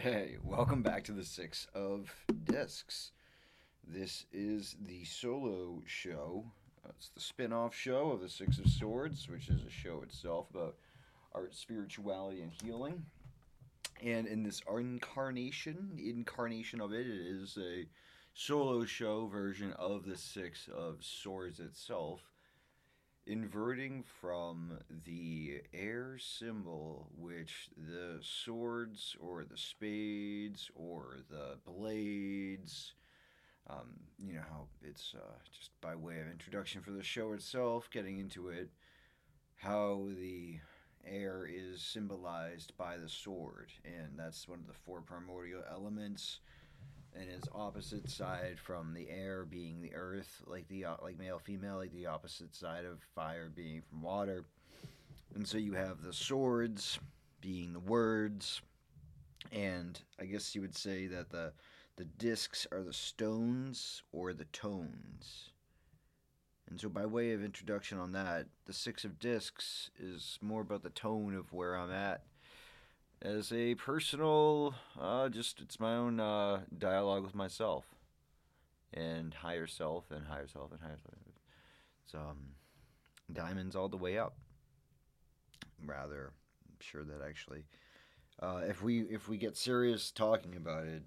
Hey, welcome back to the Six of Discs. This is the solo show. Uh, It's the spin off show of the Six of Swords, which is a show itself about art, spirituality, and healing. And in this incarnation, incarnation of it, it is a solo show version of the Six of Swords itself, inverting from the air symbol, which the swords or the spades or the blades, um, you know how it's uh, just by way of introduction for the show itself, getting into it, how the air is symbolized by the sword, and that's one of the four primordial elements. And its opposite side from the air being the earth, like the uh, like male female, like the opposite side of fire being from water. And so you have the swords being the words, and I guess you would say that the the discs are the stones or the tones. And so, by way of introduction on that, the Six of Discs is more about the tone of where I'm at. As a personal, uh, just it's my own uh, dialogue with myself, and higher self, and higher self, and higher self. It's um, diamonds all the way up. Rather, I'm sure that actually, uh, if we if we get serious talking about it,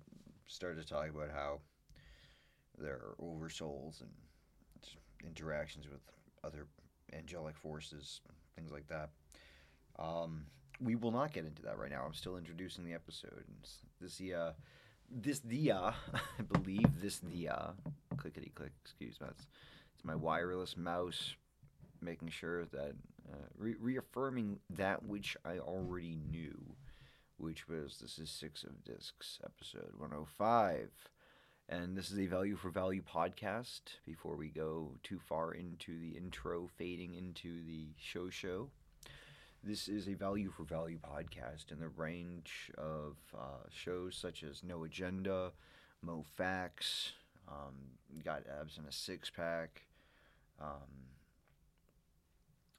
start to talk about how there are oversouls and interactions with other angelic forces, things like that. Um, we will not get into that right now. I'm still introducing the episode. This the uh, this the uh, I believe this the uh, clickety click. Excuse me. It's, it's my wireless mouse making sure that uh, re- reaffirming that which I already knew, which was this is six of discs episode 105. And this is a value for value podcast. Before we go too far into the intro, fading into the show show, this is a value for value podcast in the range of uh, shows such as No Agenda, Moe Factz, um, got abs in a six pack. Um,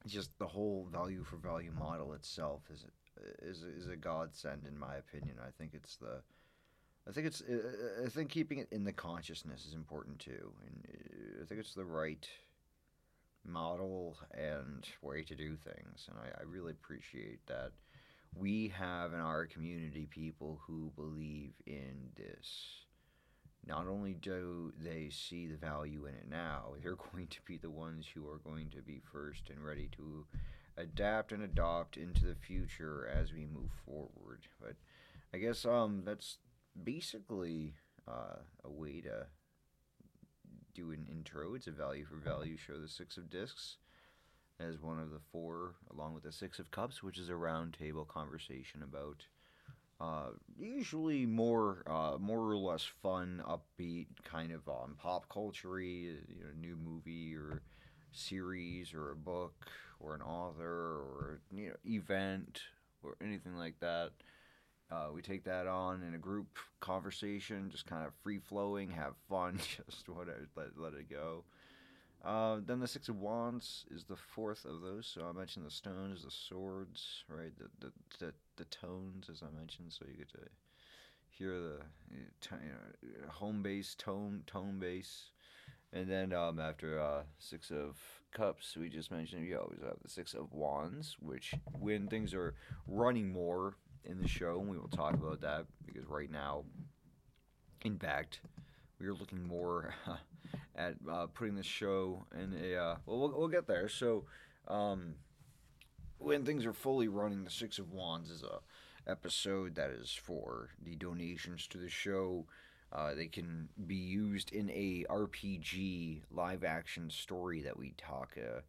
just the whole value for value model itself is is is a godsend in my opinion. I think it's the I think it's I think keeping it in the consciousness is important too, and uh, I think it's the right model and way to do things, and I, I really appreciate that we have in our community people who believe in this. Not only do they see the value in it now, they're going to be the ones who are going to be first and ready to adapt and adopt into the future as we move forward. But I guess um that's basically uh, a way to do an intro. It's a value for value show. The Six of Discs as one of the four, along with the Six of Cups, which is a round table conversation about uh, usually more uh, more or less fun, upbeat kind of um, pop culture you know, new movie or series or a book or an author or you know event or anything like that. Uh, we take that on in a group conversation, just kind of free flowing, have fun, just whatever, let, let it go. Uh, then the Six of Wands is the fourth of those. So I mentioned the stones, the swords, right? The the, the, the tones, as I mentioned. So you get to hear the uh, you know, home base, tone, tone base. And then um, after uh, Six of Cups, we just mentioned you always have the Six of Wands, which when things are running more in the show, and we will talk about that because right now, in fact, we are looking more at uh, putting the show in a. Uh, well, well, we'll get there. So, um, when things are fully running, the Six of Wands is a episode that is for the donations to the show. Uh, they can be used in a RPG live action story that we talk, uh,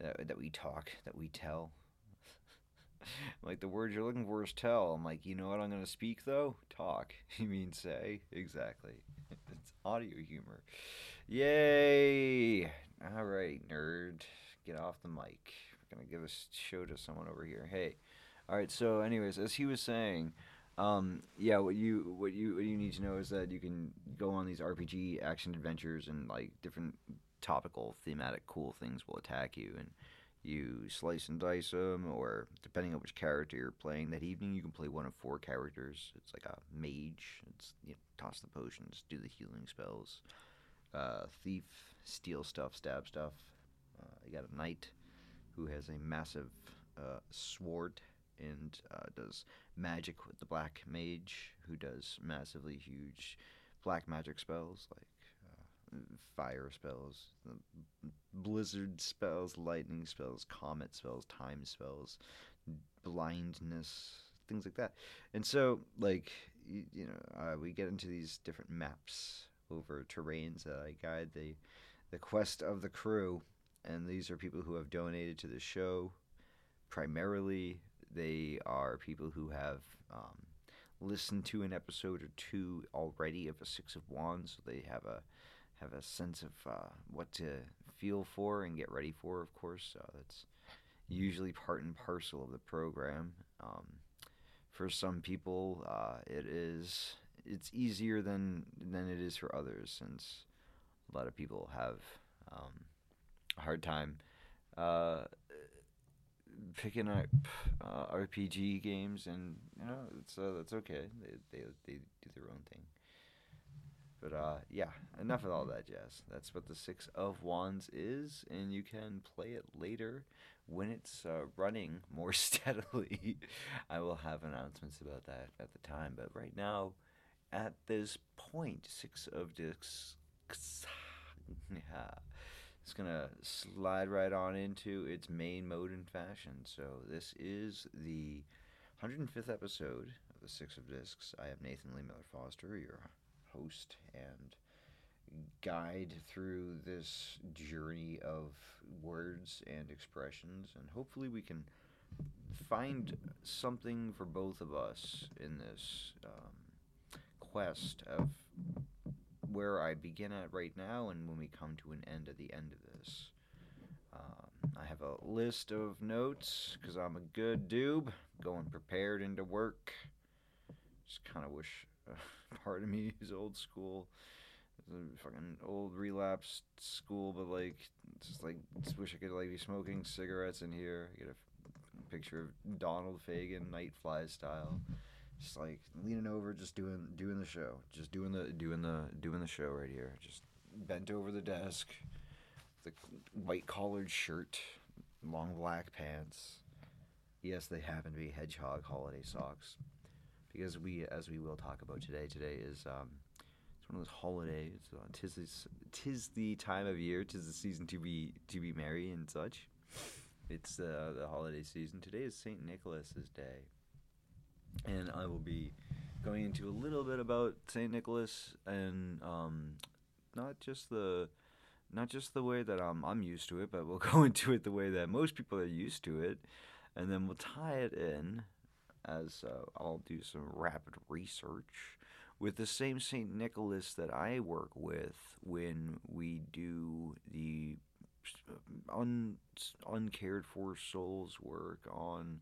that, that we talk, that we tell. like the word you're looking for is tell. I'm like, you know what I'm gonna speak though? Talk. You mean say? Exactly. it's audio humor. Yay! All right, nerd, get off the mic. We're gonna give a show to someone over here. Hey. All right. So, anyways, as he was saying, um, yeah, what you what you what you need to know is that you can go on these RPG action adventures and like different topical thematic cool things will attack you and you slice and dice them, or depending on which character you're playing that evening, you can play one of four characters. It's like a mage. It's you know, toss the potions, do the healing spells. Uh, thief, steal stuff, stab stuff. Uh, you got a knight who has a massive uh, sword and uh, does magic with the black mage, who does massively huge black magic spells like fire spells, blizzard spells, lightning spells, comet spells, time spells, blindness, things like that. And so, like, you, you know, uh, we get into these different maps over terrains that I guide the the quest of the crew, and these are people who have donated to the show. Primarily, they are people who have um, listened to an episode or two already of a Six of Wands, so they have a have a sense of uh, what to feel for and get ready for. Of course, that's usually part and parcel of the program. Um, for some people, uh, it is it's easier than than it is for others, since a lot of people have um, a hard time uh, picking up uh, RPG games, and you know it's uh, that's okay. They, they they do their own thing. But uh, yeah, enough of all that jazz. That's what the Six of Wands is, and you can play it later when it's uh, running more steadily. I will have announcements about that at the time. But right now, at this point, Six of Discs. Yeah, it's gonna slide right on into its main mode and fashion. So this is the 105th episode of the Six of Discs. I have Nathan Lee Miller Foster, your host and guide through this journey of words and expressions, and hopefully we can find something for both of us in this um, quest of where I begin at right now and when we come to an end at the end of this. Um, I have a list of notes because I'm a good doob, going prepared into work. Just kind of wish. Part of me is old school. It's fucking old relapsed school, but like, just like, just wish I could like be smoking cigarettes in here. Get a picture of Donald Fagen, Nightfly style, just like leaning over, just doing doing the show, just doing the doing the doing the show right here, just bent over the desk, the white collared shirt, long black pants. Yes, they happen to be hedgehog holiday socks because we, as we will talk about today, today is um, it's one of those holidays. Uh, tis tis the time of year, tis the season to be to be merry and such. It's uh, the holiday season. Today is Saint Nicholas's Day, and I will be going into a little bit about Saint Nicholas and um, not just the not just the way that um, I'm used to it, but we'll go into it the way that most people are used to it, and then we'll tie it in as uh, I'll do some rapid research with the same St. Nicholas that I work with when we do the un, uncared for souls work on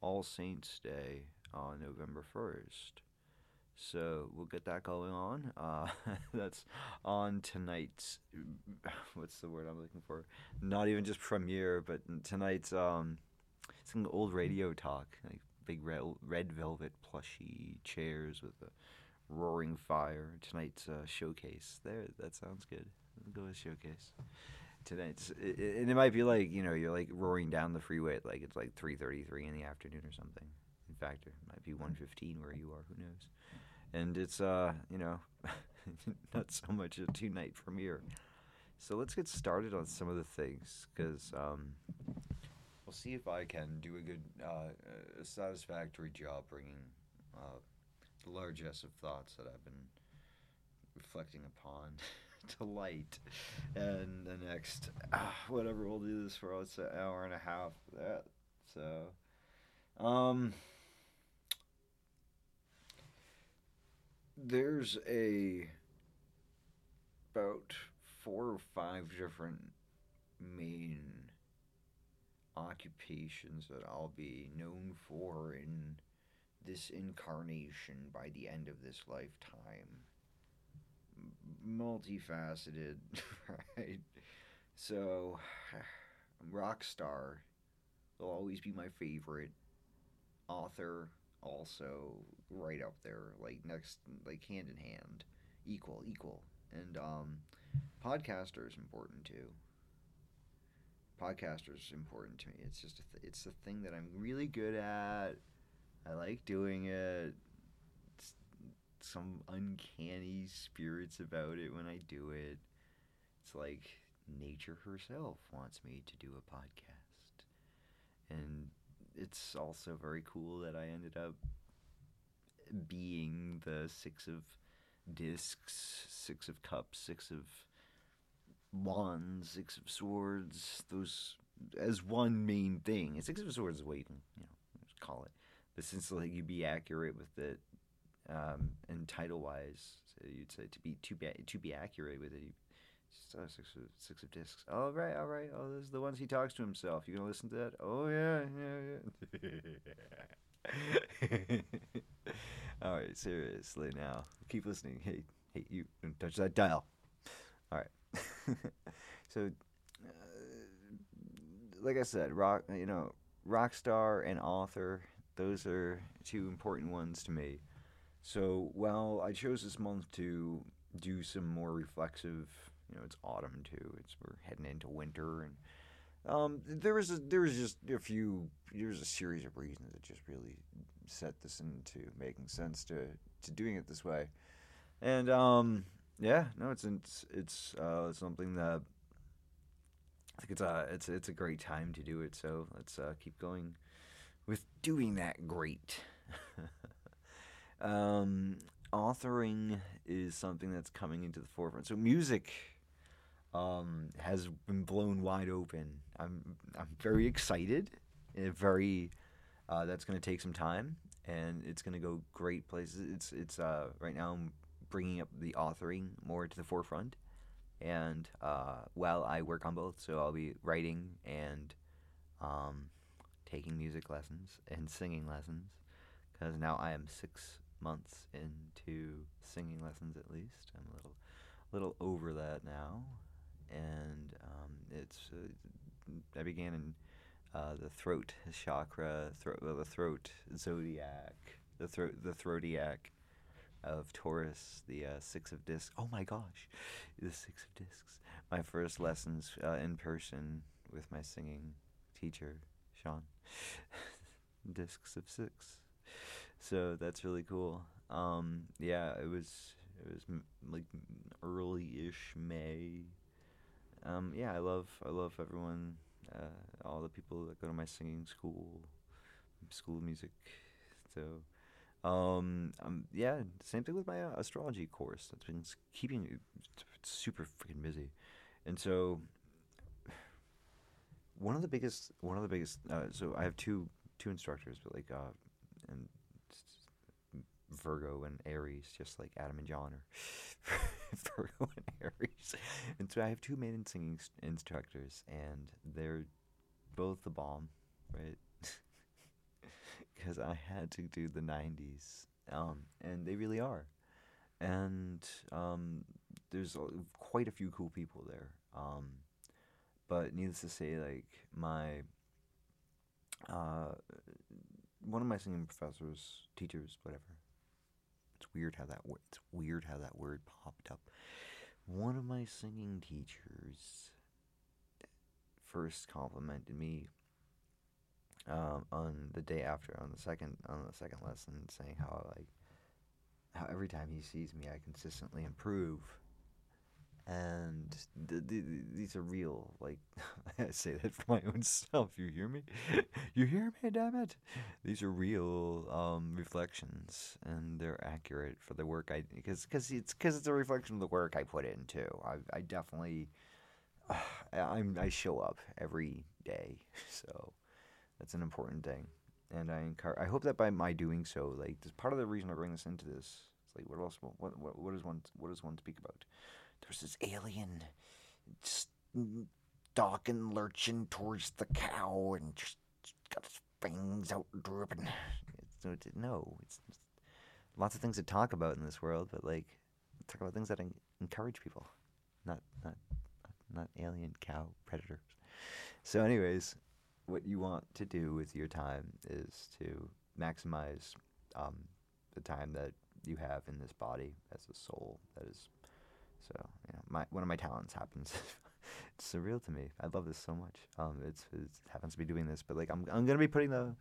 All Saints Day on November 1st. So we'll get that going on. Uh, that's on tonight's. What's the word I'm looking for? Not even just premiere, but tonight's um, it's an old radio talk, like big red, red velvet plushy chairs with a roaring fire. Tonight's uh, showcase. There, that sounds good. Go with showcase. Tonight's, it, and it might be like you know you're like roaring down the freeway like it's like 3:33 in the afternoon or something. In fact, it might be 1:15 where you are. Who knows? And it's uh you know not so much a two night premiere. So let's get started on some of the things because um, We'll see if I can do a good, uh, a satisfactory job bringing uh, the largesse of thoughts that I've been reflecting upon to light. And the next, uh, whatever, we'll do this for it's an hour and a half. That so, um, there's a about four or five different main occupations that I'll be known for in this incarnation by the end of this lifetime. Multifaceted, right? So, rock star will always be my favorite author. Also, right up there, like next, like hand in hand, equal, equal. And um, podcaster is important too. Podcaster is important to me. It's just a th- it's a thing that I'm really good at. I like doing it. It's some uncanny spirits about it when I do it. It's like nature herself wants me to do a podcast. And it's also very cool that I ended up being the six of discs, six of cups, six of wands, six of swords, those as one main thing. Six of swords is what you can, you know, call it. But since like you be accurate with it, um, and title wise, so you'd say to be to be to be accurate with it, you, uh, six of six of discs. All right, all right. Oh, those are the ones he talks to himself. You gonna listen to that? Oh yeah, yeah, yeah. all right, seriously now. Keep listening. Hey, hey, you don't touch that dial. All right. so, uh, like I said, rock. You know, rock star and author. Those are two important ones to me. So, well, I chose this month to do some more reflexive you know it's autumn too. It's we're heading into winter, and um, there was a, there was just a few there was a series of reasons that just really set this into making sense to to doing it this way, and um, yeah, no, it's it's it's uh, something that I think it's a it's it's a great time to do it. So let's uh, keep going with doing that great. um, authoring is something that's coming into the forefront. So music um, has been blown wide open. I'm I'm very excited. And very uh, that's going to take some time, and it's going to go great places. It's it's uh, right now I'm bringing up the authoring more to the forefront, and uh, while I work on both, so I'll be writing and um, taking music lessons and singing lessons, because now I am six months into singing lessons at least. I'm a little little over that now. And um, it's uh, I began in uh, the throat chakra, throat, well, the throat zodiac, the throat, the of Taurus, the uh, six of discs. Oh my gosh, the six of discs. My first lessons uh, in person with my singing teacher, Sean. discs of six. So that's really cool. Um, yeah, it was it was m- like early-ish May um, yeah, I love I love everyone, uh, all the people that go to my singing school, school of music. So, um, um, yeah, same thing with my uh, astrology course. That's been keeping me super freaking busy, and so one of the biggest one of the biggest. Uh, so I have two two instructors, but like uh, and Virgo and Aries, just like Adam and John are Virgo and Aries. And so I have two maiden singing instructors, and they're both the bomb, right? Because I had to do the 90s, um, and they really are. And um, there's quite a few cool people there. Um, but needless to say, like, my. Uh, one of my singing professors, teachers, whatever, it's weird how that it's weird how that word popped up. One of my singing teachers first complimented me um, on the day after on the second on the second lesson, saying how like how every time he sees me, I consistently improve and th- th- these are real. Like I say that for my own self. You hear me? you hear me? Damn it! These are real um, reflections, and they're accurate for the work I because because it's because it's a reflection of the work I put into. I I definitely uh, I'm I show up every day, so that's an important thing. And I encourage. I hope that by my doing so, like, this part of the reason I bring this into this, it's like, what else? What what what does one what does one speak about? there's this alien stalking, lurching towards the cow and just got his fangs out dripping. So it's, no, it's, it's, lots of things to talk about in this world, but like talk about things that en- encourage people, not not not alien cow predators. So, anyways, what you want to do with your time is to maximize um, the time that you have in this body as a soul. That is, so you know, my one of my talents happens. it's surreal to me. I love this so much. Um, it's, it happens to be doing this, but like I'm I'm gonna be putting the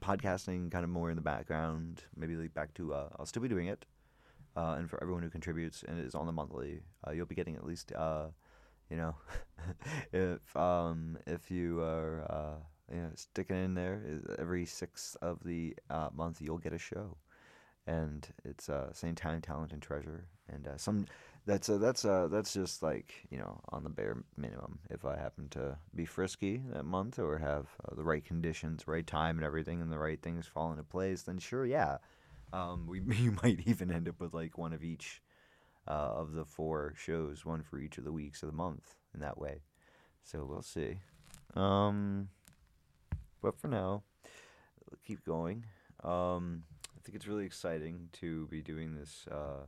podcasting kind of more in the background. Maybe like back to uh, I'll still be doing it. Uh, and for everyone who contributes and is on the monthly, uh, you'll be getting at least, uh, you know, if um, if you are uh, you know, sticking in there every sixth of the uh, month, you'll get a show, and it's uh, same time, talent, and treasure, and uh, some that's uh, that's uh, that's just like you know on the bare minimum. If I happen to be frisky that month or have uh, the right conditions, right time, and everything, and the right things fall into place, then sure, yeah, um, we you might even end up with like one of each uh, of the four shows, one for each of the weeks of the month, in that way. So we'll see. Um, but for now, keep going. Um, I think it's really exciting to be doing this. Uh,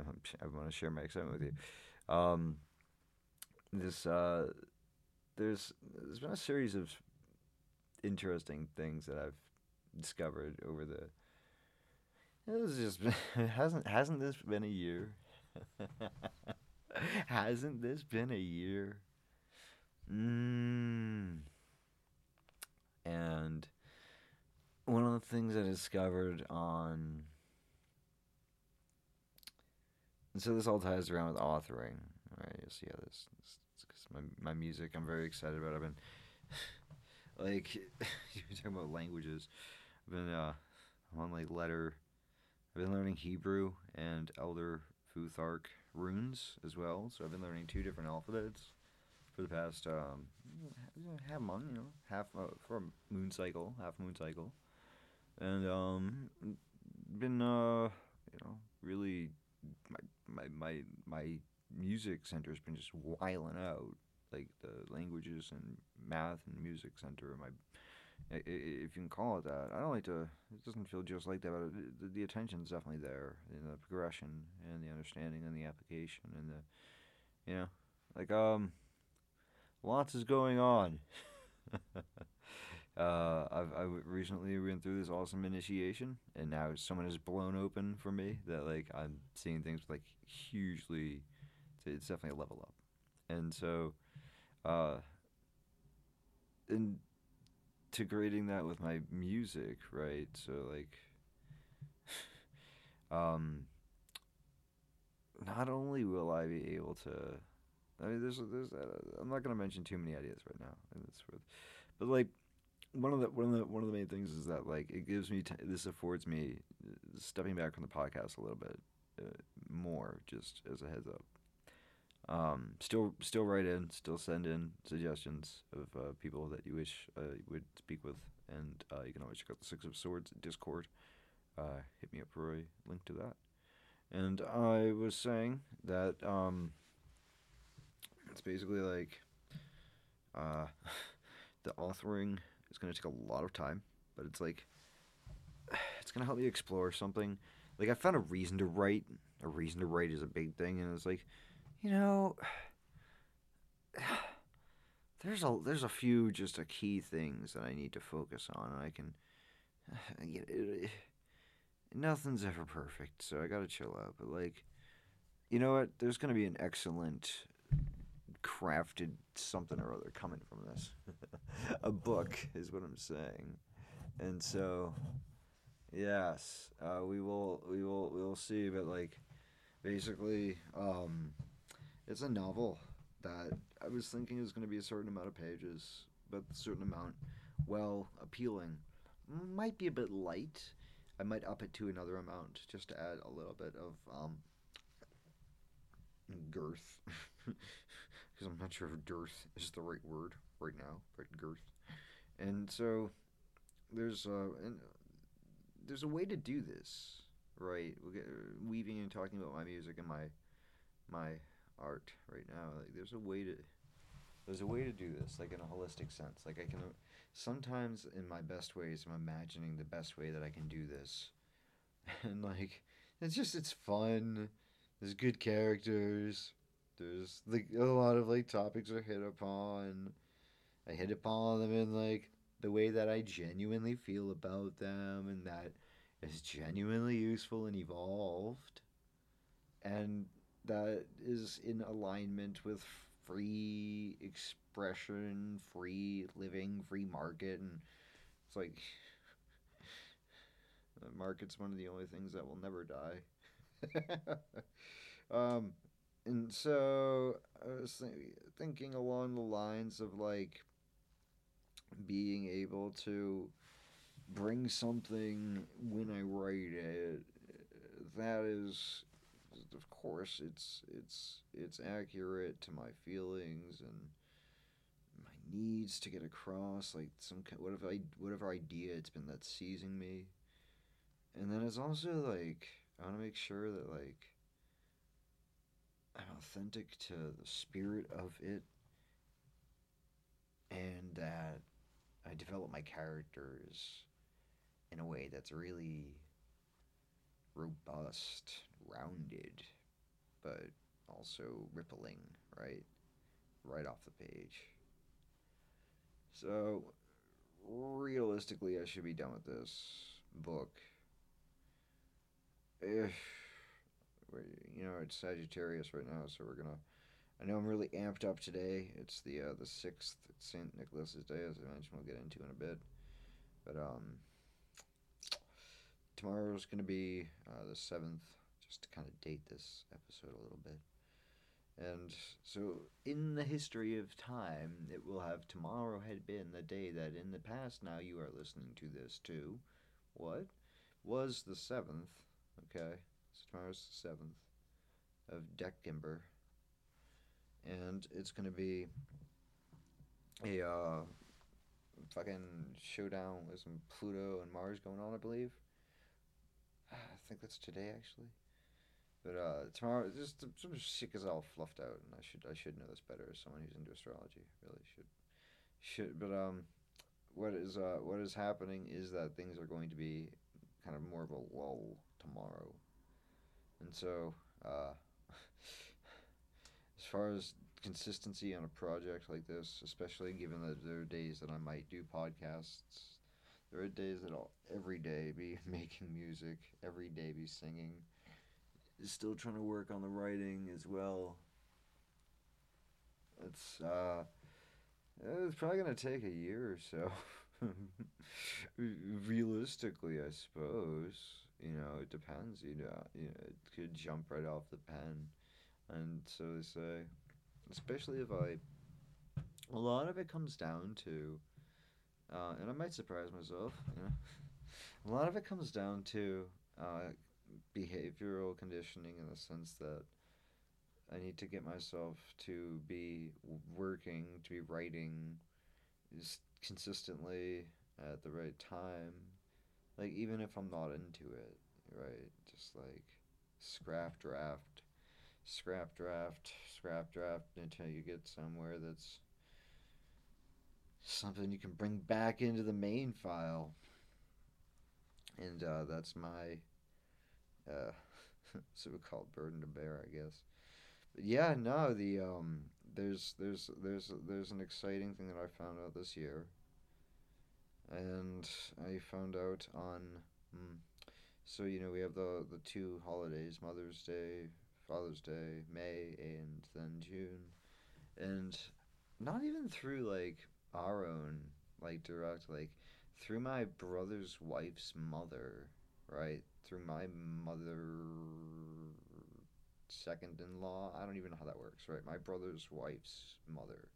I want to share my excitement with you. Um, this uh, there's there's been a series of interesting things that I've discovered over the. It was just hasn't hasn't this been a year? hasn't this been a year? Mm. And one of the things I discovered on and so this all ties around with authoring, right? You'll see how this, this my my music. I'm very excited about. I've been like you're talking about languages. I've been uh, I'm on like letter. I've been learning Hebrew and Elder Futhark runes as well. So I've been learning two different alphabets for the past um, half month, you know, half uh, for a moon cycle, half moon cycle, and um, been uh, you know, really my my my my music center's been just wiling out like the languages and math and music center my if you can call it that i don't like to it doesn't feel just like that but the, the attention's definitely there in the progression and the understanding and the application and the you know like um lots is going on uh, I've I recently went through this awesome initiation, and now someone has blown open for me that like I'm seeing things like hugely. It's definitely a level up, and so, uh, integrating that with my music, right? So like, um, not only will I be able to, I mean, there's there's uh, I'm not gonna mention too many ideas right now, and it's worth, but like one of the one of the one of the main things is that like it gives me t- this affords me uh, stepping back from the podcast a little bit uh, more just as a heads up um, still still write in still send in suggestions of uh, people that you wish uh, you would speak with and uh, you can always check out the six of swords discord uh, hit me up for a link to that and i was saying that um, it's basically like the authoring it's going to take a lot of time, but it's like it's going to help me explore something. Like I found a reason to write. A reason to write is a big thing, and it's like, you know, there's a there's a few just a key things that I need to focus on, and I can. It, it, nothing's ever perfect, so I gotta chill out. But like, you know what? There's gonna be an excellent crafted something or other coming from this. a book is what I'm saying, and so yes, uh, we will we will we will see. But like, basically, um, it's a novel that I was thinking is going to be a certain amount of pages, but a certain amount, well, appealing. Might be a bit light. I might up it to another amount just to add a little bit of um, girth. because I'm not sure if dearth is the right word right now, but girth. And so there's uh and there's a way to do this, right? We'll get, weaving and talking about my music and my my art right now. Like there's a way to there's a way to do this, like in a holistic sense. Like I can sometimes in my best ways, I'm imagining the best way that I can do this, and like it's just it's fun. There's good characters there's like a lot of like topics are hit upon I hit upon them in like the way that I genuinely feel about them and that is genuinely useful and evolved and that is in alignment with free expression, free living, free market and it's like the market's one of the only things that will never die. um and so I was th- thinking along the lines of like being able to bring something when I write it that is of course it's it's it's accurate to my feelings and my needs to get across like some kind whatever I whatever idea it's been that's seizing me. And then it's also like I want to make sure that like I'm authentic to the spirit of it and that I develop my characters in a way that's really robust, rounded, but also rippling, right? Right off the page. So, realistically, I should be done with this book. If, you know, it's Sagittarius right now, so we're gonna. I know I'm really amped up today. It's the uh, the sixth Saint Nicholas's Day, as I mentioned. We'll get into in a bit, but um, tomorrow's gonna be uh, the seventh, just to kind of date this episode a little bit. And so, in the history of time, it will have tomorrow had been the day that in the past now you are listening to this too. What? Was the seventh, okay? So tomorrow's the seventh of December. And it's gonna be a uh, fucking showdown with some Pluto and Mars going on, I believe. I think that's today actually. But uh, tomorrow, just some shit is all fluffed out, and I should I should know this better as someone who's into astrology. Really should should. But um, what is uh what is happening is that things are going to be kind of more of a lull tomorrow, and so uh, as far as consistency on a project like this, especially given that there are days that I might do podcasts. There are days that I'll every day be making music, every day be singing still trying to work on the writing as well. It's uh, it's probably gonna take a year or so. Realistically, I suppose. You know, it depends. You know, you know, it could jump right off the pen, and so they say. Especially if I, a lot of it comes down to, uh, and I might surprise myself. You know, a lot of it comes down to uh, behavioral conditioning in the sense that I need to get myself to be working, to be writing consistently at the right time. Like, even if I'm not into it, right? Just like scrap draft, scrap draft, scrap draft until you get somewhere that's something you can bring back into the main file. And uh, that's my uh, so-called burden to bear, I guess. But yeah, no, the um, there's there's there's there's an exciting thing that I found out this year, and I found out on, hmm, so you know we have the the two holidays, Mother's Day, Father's Day, May, and then June, and not even through like our own like direct like through my brother's wife's mother, right? Through my mother second in law. I don't even know how that works, right? My brother's wife's mother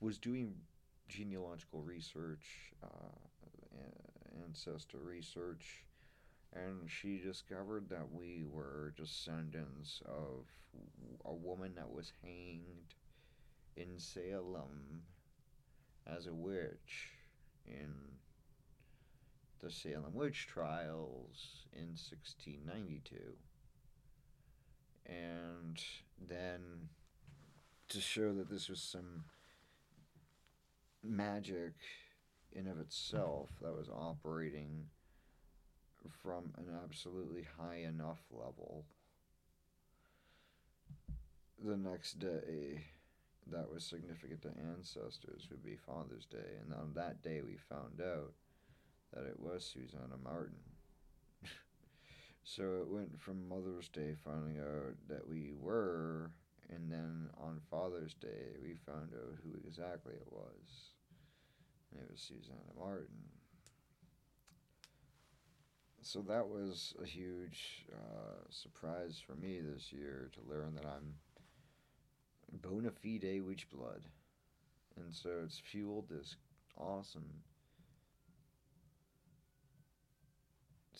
was doing genealogical research, uh, ancestor research, and she discovered that we were descendants of a woman that was hanged in Salem as a witch in the Salem witch trials in 1692. And then to show that this was some magic in of itself that was operating from an absolutely high enough level the next day that was significant to ancestors would be Father's Day, and on that day we found out that it was Susanna Martin. so it went from Mother's Day finding out that we were, and then on Father's Day we found out who exactly it was. And it was Susanna Martin. So that was a huge uh, surprise for me this year to learn that I'm bona fide witch blood. And so it's fueled this awesome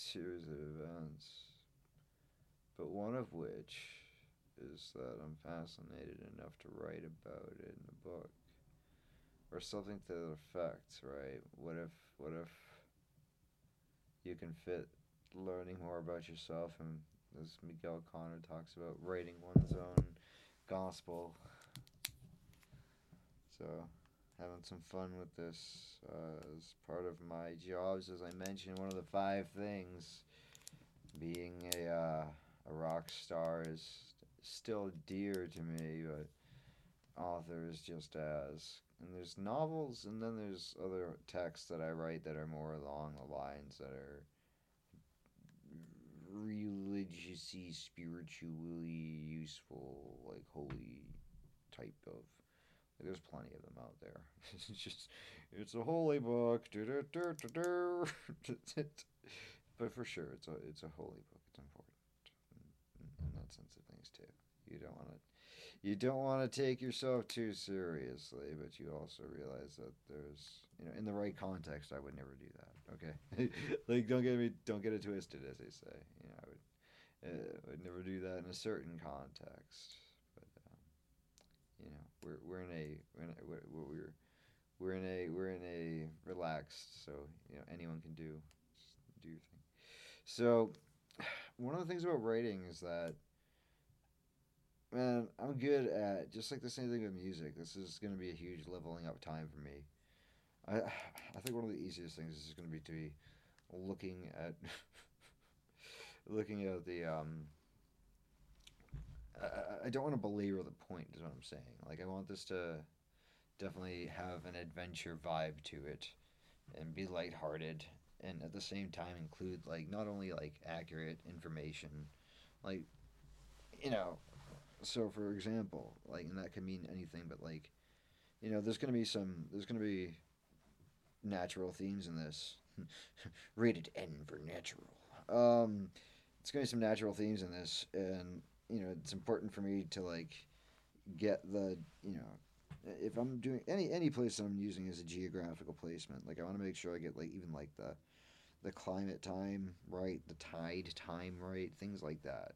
series of events. But one of which is that I'm fascinated enough to write about it in a book. Or something to that effect, right? What if what if you can fit learning more about yourself and as Miguel Connor talks about writing one's own gospel. So having some fun with this uh, as part of my jobs, as I mentioned, one of the five things being a uh, a rock star is still dear to me, but author is just as. And there's novels, and then there's other texts that I write that are more along the lines that are religiously, spiritually useful, like holy type of. There's plenty of them out there. it's just, it's a holy book. but for sure, it's a it's a holy book. It's important in, in that sense of things too. You don't want to you don't want to take yourself too seriously, but you also realize that there's, you know, in the right context, I would never do that. Okay, like don't get me, don't get it twisted, as they say. You know, I would, uh, would never do that in a certain context. But um, you know, we're we're in a we're in a, we're, we're we're in a we're in a relaxed, so you know anyone can do do your thing. So, one of the things about writing is that man, I'm good at just like the same thing with music. This is going to be a huge leveling up time for me. I I think one of the easiest things is going to be to be looking at looking at the um. I, I don't want to belabor the point. Is what I'm saying. Like I want this to definitely have an adventure vibe to it, and be lighthearted, and at the same time include like not only like accurate information, like you know so for example like and that can mean anything but like you know there's to be some there's to be natural themes in this rated n for natural um it's going to be some natural themes in this and you know it's important for me to like get the you know if i'm doing any any place that i'm using as a geographical placement like i want to make sure i get like even like the the climate time right the tide time right things like that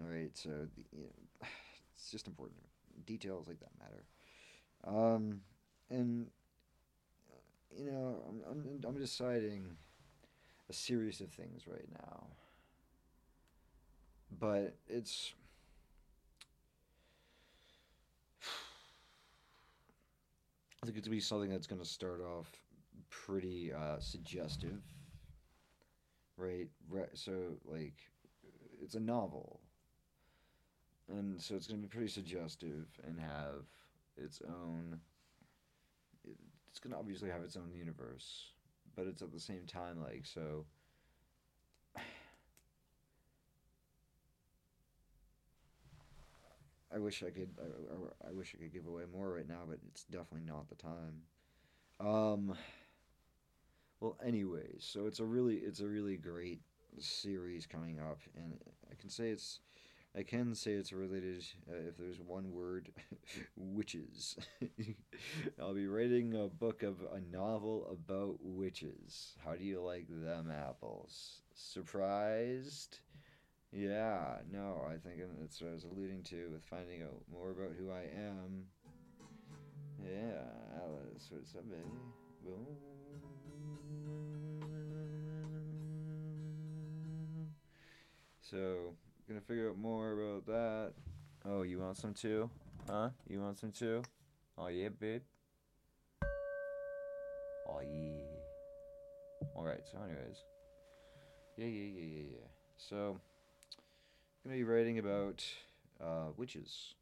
all right so you know, it's just important. Details like that matter. Um, and you know, I'm, I'm I'm deciding a series of things right now. But it's I think it's gonna be something that's gonna start off pretty uh, suggestive, right? Right. So like, it's a novel, and so it's to be pretty suggestive and have its own it's to obviously have its own universe but it's at the same time like so I wish I could I, I, wish I could give away more right now but it's definitely not the time um well anyways so it's a really it's a really great series coming up and I can say it's I can say it's related uh, if there's one word witches. I'll be writing a book of a novel about witches. How do you like them apples? Surprised? Yeah, no, I think that's what I was alluding to with finding out more about who I am. Yeah, Alice, what's up, baby? Boom. So, Gonna figure out more about that. Oh, you want some too? Huh? You want some too? Oh yeah, babe. Oh yeah. Alright, so anyways. Yeah, yeah, yeah, yeah, yeah. So, gonna be writing about uh, witches.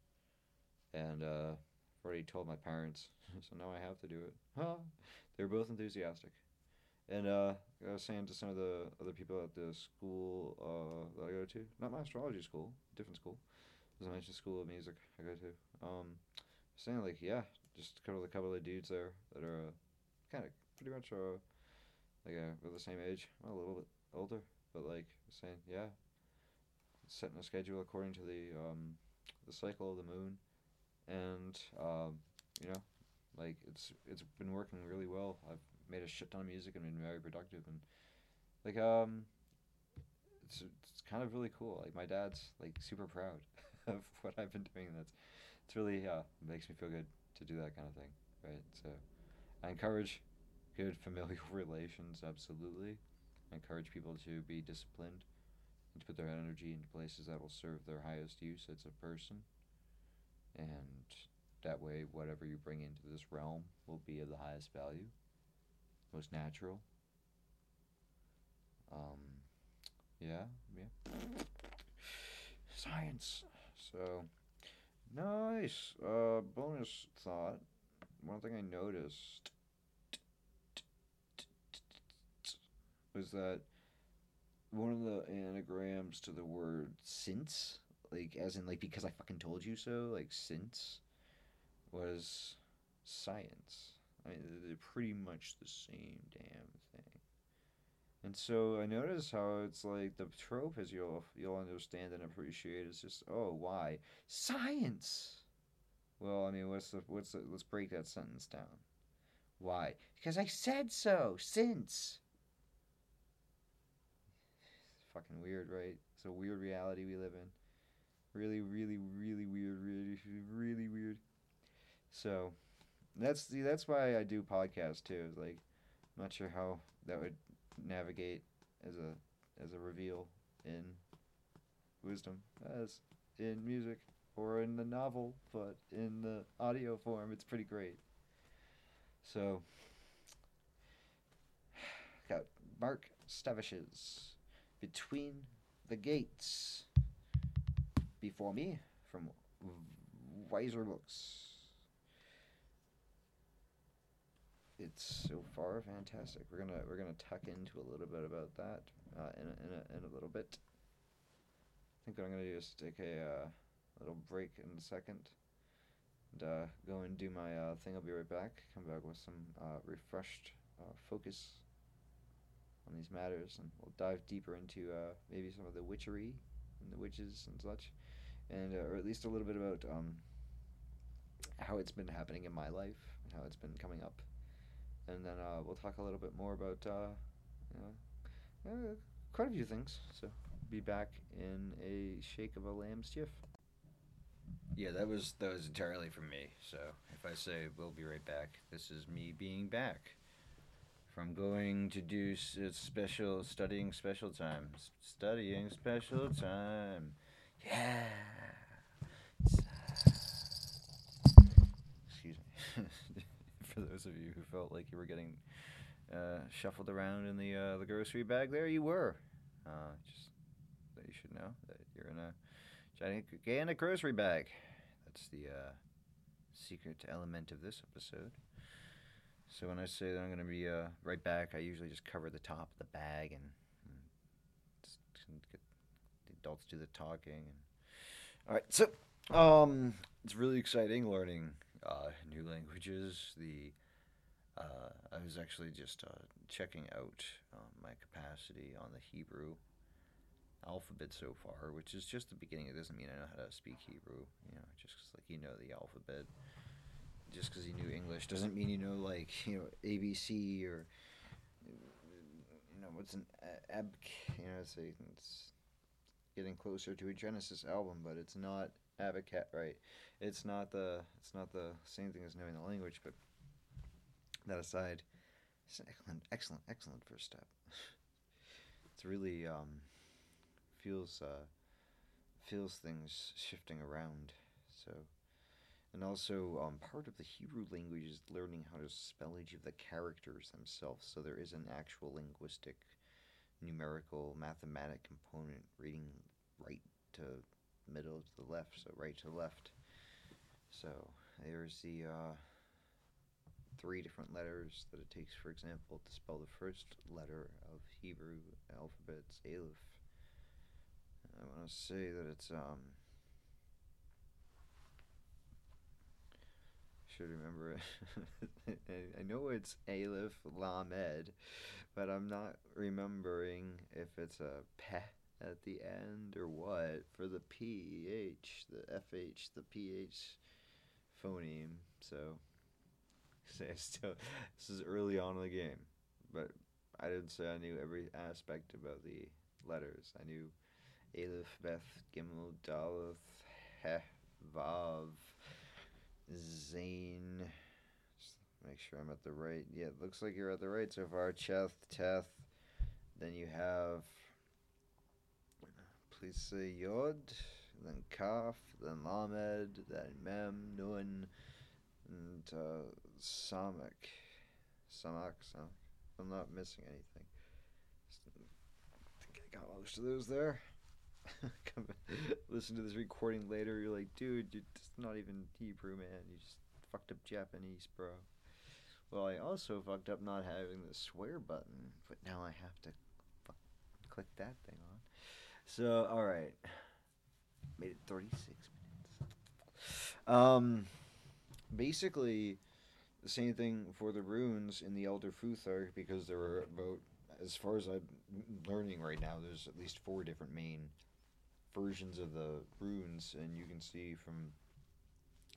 And uh, I've already told my parents, so now I have to do it. Huh? They're both enthusiastic. And uh, I was saying to some of the other people at the school uh, that I go to, not my astrology school, different school, as I mentioned, school of music I go to. Um, saying like, yeah, just a couple, a couple of dudes there that are uh, kind of pretty much uh, like uh, we're the same age, well, a little bit older, but like saying, yeah, setting a schedule according to the um, the cycle of the moon, and um, you know, like it's it's been working really well. I've made a shit ton of music and been very productive, and like um, it's it's kind of really cool. Like my dad's like super proud of what I've been doing. That's it's really uh makes me feel good to do that kind of thing, right? So I encourage good familial relations, absolutely. I encourage people to be disciplined and to put their energy into places that will serve their highest use as a person. And that way, whatever you bring into this realm will be of the highest value, most natural. Um, yeah, yeah. Science. So, nice. Uh, bonus thought. One thing I noticed was that one of the anagrams to the word since, like as in like because I fucking told you so, like since was science. I mean, they're pretty much the same damn thing. And so I notice how it's like the trope, as you'll you'll understand and appreciate, is just oh why science. Well, I mean, what's the what's the, let's break that sentence down. Why? Because I said so. Since fucking weird, right? It's a weird reality we live in. Really, really, really weird, really, really weird. So, that's the that's why I do podcasts too. Like, I'm not sure how that would navigate as a as a reveal in wisdom as in music or in the novel, but in the audio form, it's pretty great. So, got Mark Stavish's between the gates before me from Weiser Books. It's so far fantastic. We're gonna we're gonna tuck into a little bit about that uh, in, a, in, a, in a little bit. I think what I'm gonna do is take a uh, little break in a second and uh, go and do my uh, thing. I'll be right back. Come back with some uh, refreshed uh, focus on these matters, and we'll dive deeper into uh, maybe some of the witchery and the witches and such, and uh, or at least a little bit about um, how it's been happening in my life and how it's been coming up, and then uh, we'll talk a little bit more about uh, you know, uh, quite a few things. So be back in a shake of a lamb's jiff. Yeah, that was that was entirely from me. So if I say we'll be right back, this is me being back from going to do uh, special studying special time. Studying special time. Yeah. Excuse me. For those of you who felt like you were getting uh, shuffled around in the uh, the grocery bag there you were. Uh, just that you should know that you're in a gigantic grocery bag. That's the uh, secret element of this episode so when I say that I'm going to be uh, right back, I usually just cover the top of the bag and, and get the adults do the talking. And... All right, so um, it's really exciting learning uh, new languages. The uh, I was actually just uh, checking out uh, my capacity on the Hebrew alphabet so far, which is just the beginning. It doesn't mean I know how to speak Hebrew. You know, just like you know the alphabet just because you knew English doesn't mean you know like you know ABC or you know what's an ab you know it's, a, it's getting closer to a Genesis album, but it's not Abacab, right? It's not the it's not the same thing as knowing the language, but that aside, it's an excellent, excellent, excellent first step. It's really um, feels uh, feels things shifting around, so and also um, part of the Hebrew language is learning how to spell each of the characters themselves. So there is an actual linguistic, numerical, mathematic component reading right to middle to the left, so right to left. So there's the uh, three different letters that it takes, for example, to spell the first letter of Hebrew alphabet, it's Aleph. I want to say that it's um. Should remember it. I know it's Aleph Lamed, but I'm not remembering if it's a peh at the end or what for the PH, the FH, the PH phoneme. So, say still, this is early on in the game, but I didn't say I knew every aspect about the letters. I knew Aleph, Beth, Gimel, Daleth, Heh, Vav, Zain. Just make sure I'm at the right. Yeah, it looks like you're at the right so far. Cheth, Teth. Then you have. Please say Yod, then Kaf, then Lamed, then Mem, Nun, and uh, Samak. Samak, Samak. I'm not missing anything. I think I got most of those there. Listen to this recording later. You're like, dude, you're just not even Hebrew, man. You just fucked up Japanese, bro. Well, I also fucked up not having the swear button, but now I have to click that thing on. So, all right, made it 36 minutes. Um, basically, the same thing for the runes in the Elder Futhark because there are about, as far as I'm learning right now, there's at least four different main versions of the runes, and you can see from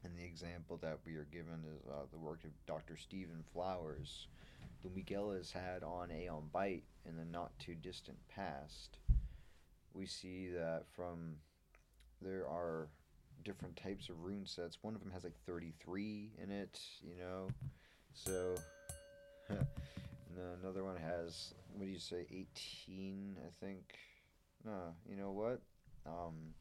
in the example that we are given is uh, the work of Dr. Stephen Flowers, who Miguel has had on Aeon Byte in the not too distant past. We see that from there are different types of rune sets. One of them has like 33 in it, you know. So another one has what do you say 18, I think. No, you know what? Um,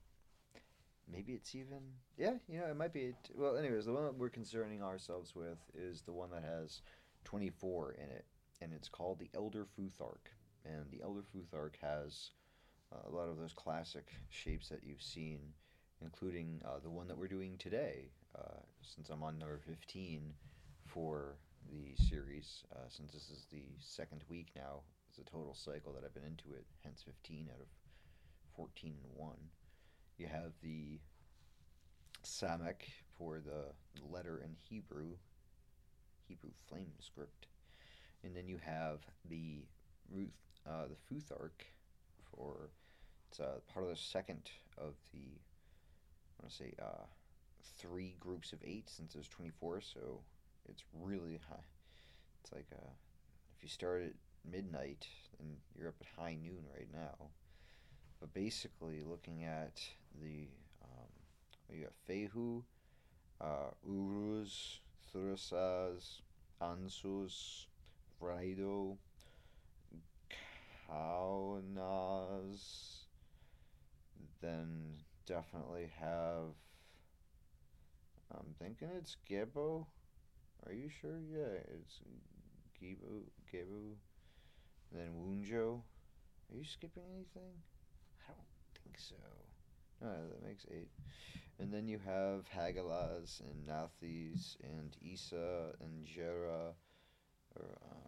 maybe it's even yeah you know it might be well anyways the one that we're concerning ourselves with is the one that has 24 in it and it's called the elder futhark. And the elder futhark has uh, a lot of those classic shapes that you've seen including uh, the one that we're doing today uh, since i'm on number 15 for the series uh, since this is the second week now it's a total cycle that i've been into it hence 15 out of 14 and 1. You have the Samek for the letter in Hebrew, Hebrew flame script. And then you have the Ruth, uh, the Futhark for it's uh, part of the second of the I want to say uh, three groups of eight since there's 24, so it's really high. It's like uh, if you start at midnight and you're up at high noon right now, but basically, looking at the um, you got Fehu, uh, Uruz, Thurisaz, Ansuz, Vraido, Kaunas, then definitely have. I'm thinking it's Gebo. Are you sure? Yeah, it's Gebo, Gebo. Then Wunjo. Are you skipping anything? Think so. No, that makes eight. And then you have Hagalaz and Nauthiz and Isa and Jera. Or, uh,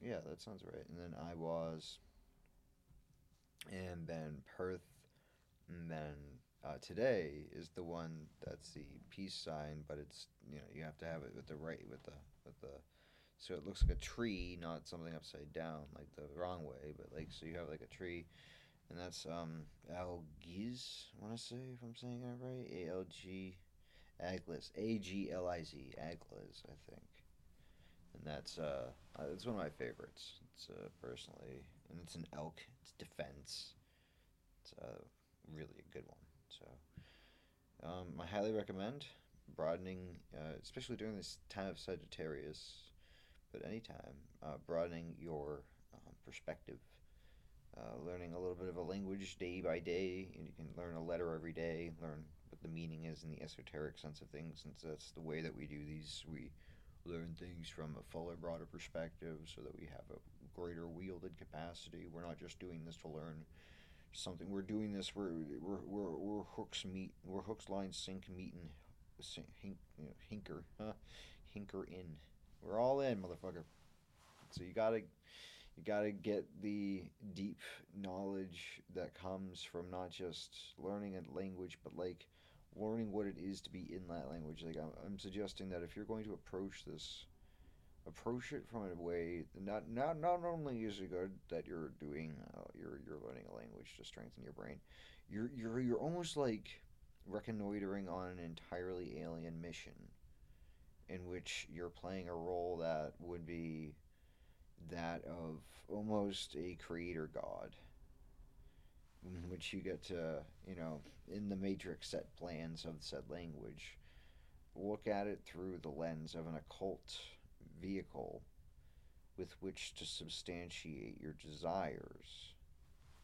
yeah, that sounds right. And then I was. And then Perth. And then uh, today is the one that's the peace sign, but it's you know you have to have it with the right with the with the so it looks like a tree, not something upside down like the wrong way, but like so you have like a tree and that's um Algiz. I want to say if I'm saying that right, A L G, Agliz, A G L I Z, Agliz, I think. And that's uh, it's one of my favorites. It's uh, personally, and it's an elk. It's defense. It's uh, really a good one. So, um, I highly recommend broadening, uh, especially during this time of Sagittarius, but anytime, uh, broadening your um, perspective uh, learning a little bit of a language day by day, and you can learn a letter every day, learn what the meaning is in the esoteric sense of things, since that's the way that we do these. We learn things from a fuller, broader perspective so that we have a greater wielded capacity. We're not just doing this to learn something. We're doing this where we're, we're, we're hooks meet, we're hooks, lines, sink, meet, and si- hink, you know, hinker, huh? Hinker in. We're all in, motherfucker. So you gotta, you gotta get the deep knowledge that comes from not just learning a language, but like learning what it is to be in that language. Like I'm, I'm suggesting that if you're going to approach this, approach it from a way not not not only is it good that you're doing uh, you're you're learning a language to strengthen your brain, you're you're you're almost like reconnoitering on an entirely alien mission in which you're playing a role that would be that of almost a creator god in which you get to you know in the matrix set plans of said language look at it through the lens of an occult vehicle with which to substantiate your desires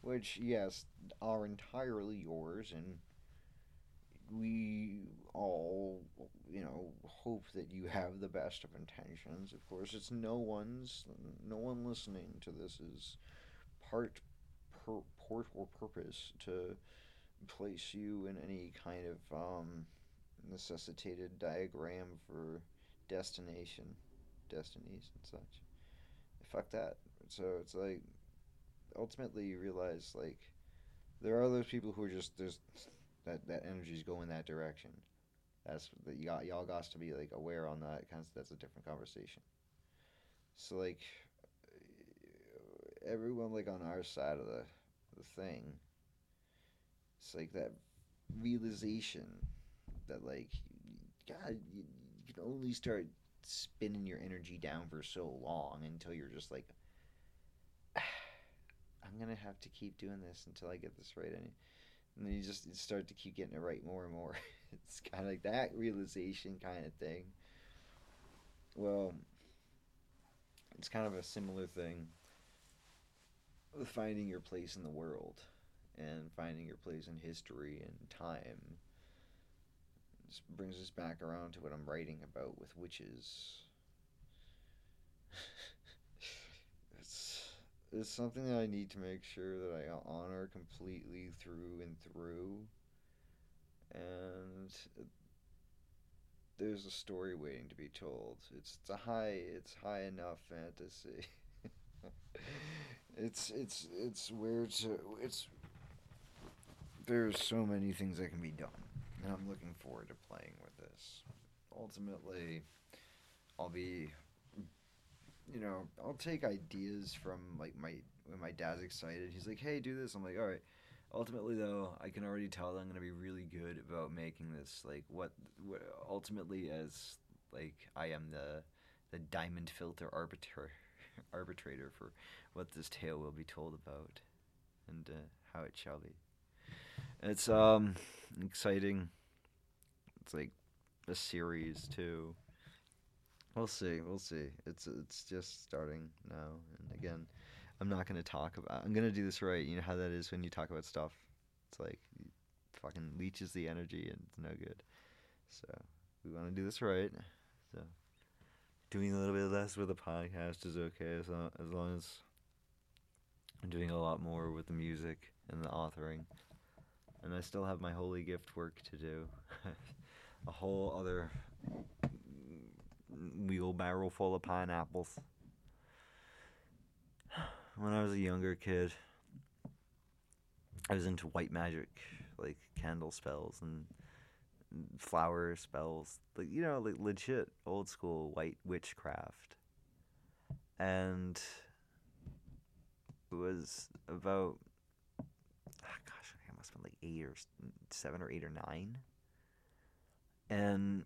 which yes are entirely yours and we all, you know, hope that you have the best of intentions. Of course, it's no one's, no one listening to this is part, per, port or purpose to place you in any kind of um, necessitated diagram for destination, destinies and such. Fuck that. So it's like, ultimately, you realize like there are those people who are just there's that that energy's going that direction. That's that got y'all got to be like aware on that. Kind of that's a different conversation. So like everyone like on our side of the the thing. It's like that realization that like God, you, you can only start spinning your energy down for so long until you're just like I'm gonna have to keep doing this until I get this right. And and then you just start to keep getting it right more and more. it's kind of like that realization kind of thing. Well, it's kind of a similar thing with finding your place in the world and finding your place in history and time. This brings us back around to what I'm writing about with witches. it's something that I need to make sure that I honor completely through and through. And there's a story waiting to be told. It's, it's a high it's high enough fantasy. it's it's it's where to it's there's so many things that can be done. And I'm looking forward to playing with this. Ultimately, I'll be you know, I'll take ideas from like my when my dad's excited. He's like, "Hey, do this." I'm like, "All right." Ultimately, though, I can already tell that I'm gonna be really good about making this like what, what ultimately as like I am the the diamond filter arbiter arbitrator for what this tale will be told about and uh, how it shall be. It's um exciting. It's like a series too. We'll see. We'll see. It's it's just starting now, and again, I'm not gonna talk about. I'm gonna do this right. You know how that is when you talk about stuff. It's like fucking leeches the energy, and it's no good. So we want to do this right. So doing a little bit less with the podcast is okay, as long as, long as I'm doing a lot more with the music and the authoring, and I still have my holy gift work to do. a whole other wheelbarrow full of pineapples. When I was a younger kid, I was into white magic, like candle spells and flower spells, like you know, like legit old school white witchcraft. And it was about, oh gosh, I must have been like eight or seven or eight or nine. And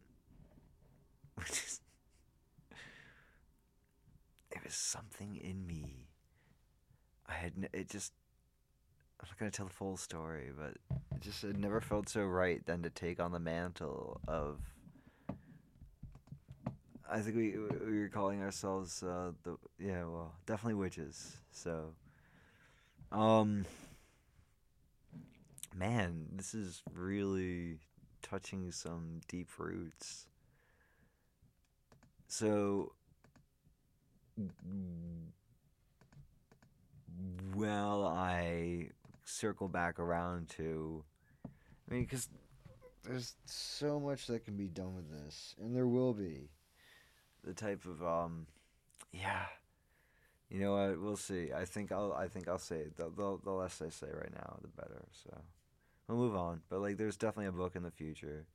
just it was something in me. I had it just. I'm not gonna tell the full story, but it just it never felt so right than to take on the mantle of. I think we we were calling ourselves uh, the yeah well definitely witches so. Um. Man, this is really touching some deep roots. So well, I circle back around to. I mean, because there's so much that can be done with this, and there will be. The type of um, yeah. You know what? We'll see. I think I'll. I think I'll say the the, the less I say right now, the better. So we'll move on. But like, there's definitely a book in the future,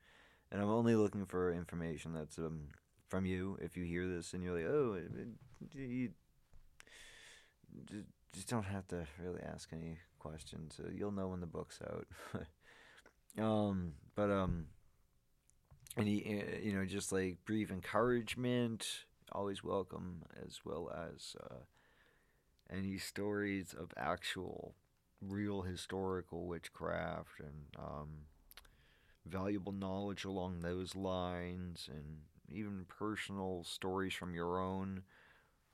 and I'm only looking for information that's um from you. If you hear this and you're like, oh, it, it, you just don't have to really ask any questions. Uh, you'll know when the book's out. um, but um, any uh, you know, just like brief encouragement, always welcome, as well as uh, any stories of actual, real historical witchcraft and um, valuable knowledge along those lines, and even personal stories from your own.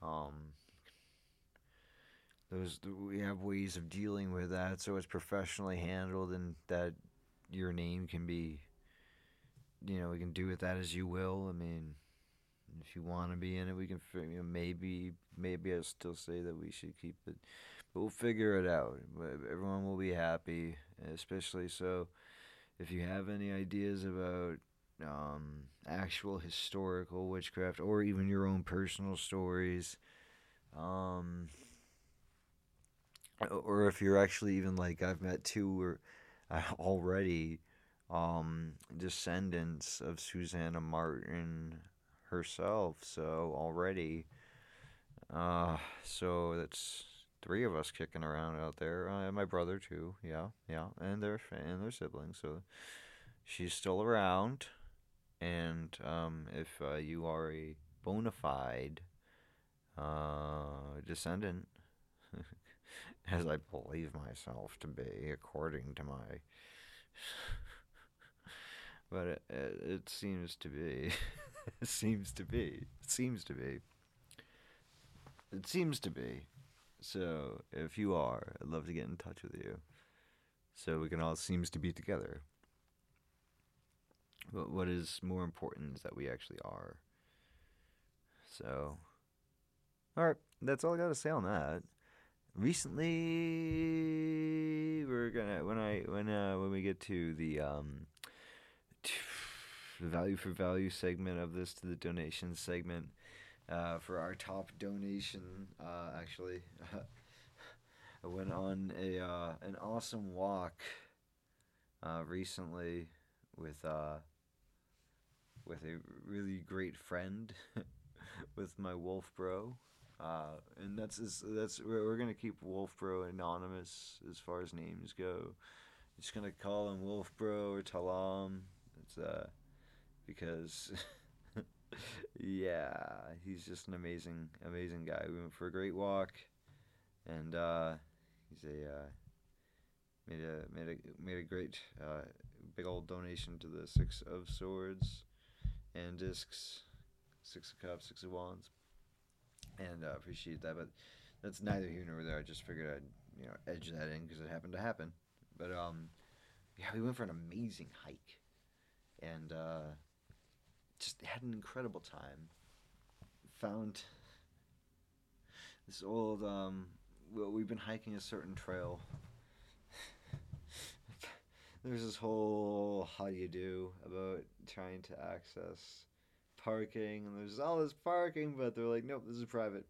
Um, those we have ways of dealing with that so it's professionally handled and that your name can be you know we can do with that as you will i mean if you want to be in it we can you know, maybe maybe i still say that we should keep it but we'll figure it out everyone will be happy especially so if you have any ideas about um, actual historical witchcraft or even your own personal stories um, or if you're actually even like I've met two or already um, descendants of Susanna Martin herself. So already, uh, so that's three of us kicking around out there. Uh, my brother too. Yeah, yeah, and their and their siblings. So she's still around. And um, if uh, you are a bona fide uh, descendant as I believe myself to be, according to my. but it, it, seems to be. it seems to be. It seems to be. It seems to be. So, if you are, I'd love to get in touch with you. So we can all seems to be together. But what is more important is that we actually are. So, alright, that's all I got to say on that recently we're gonna when I when uh when we get to the um the value for value segment of this to the donation segment uh, for our top donation uh, actually I went on a uh, an awesome walk uh, recently with uh with a really great friend with my wolf bro uh, and that's that's we're, gonna keep Wolf Bro anonymous as far as names go. Just gonna call him Wolf Bro or Talam. It's uh because yeah, he's just an amazing amazing guy. We went for a great walk, and uh, he's a uh, made a made a made a great uh, big old donation to the Six of Swords and discs, Six of Cups, Six of Wands and uh, appreciate that. But that's neither here nor there. I just figured I'd you know edge that in because it happened to happen. But um, yeah, we went for an amazing hike, and uh, just had an incredible time. Found this old um, well, we've been hiking a certain trail. There's this whole how do you do about trying to access parking, and there's all this parking, but they're like, nope, this is private.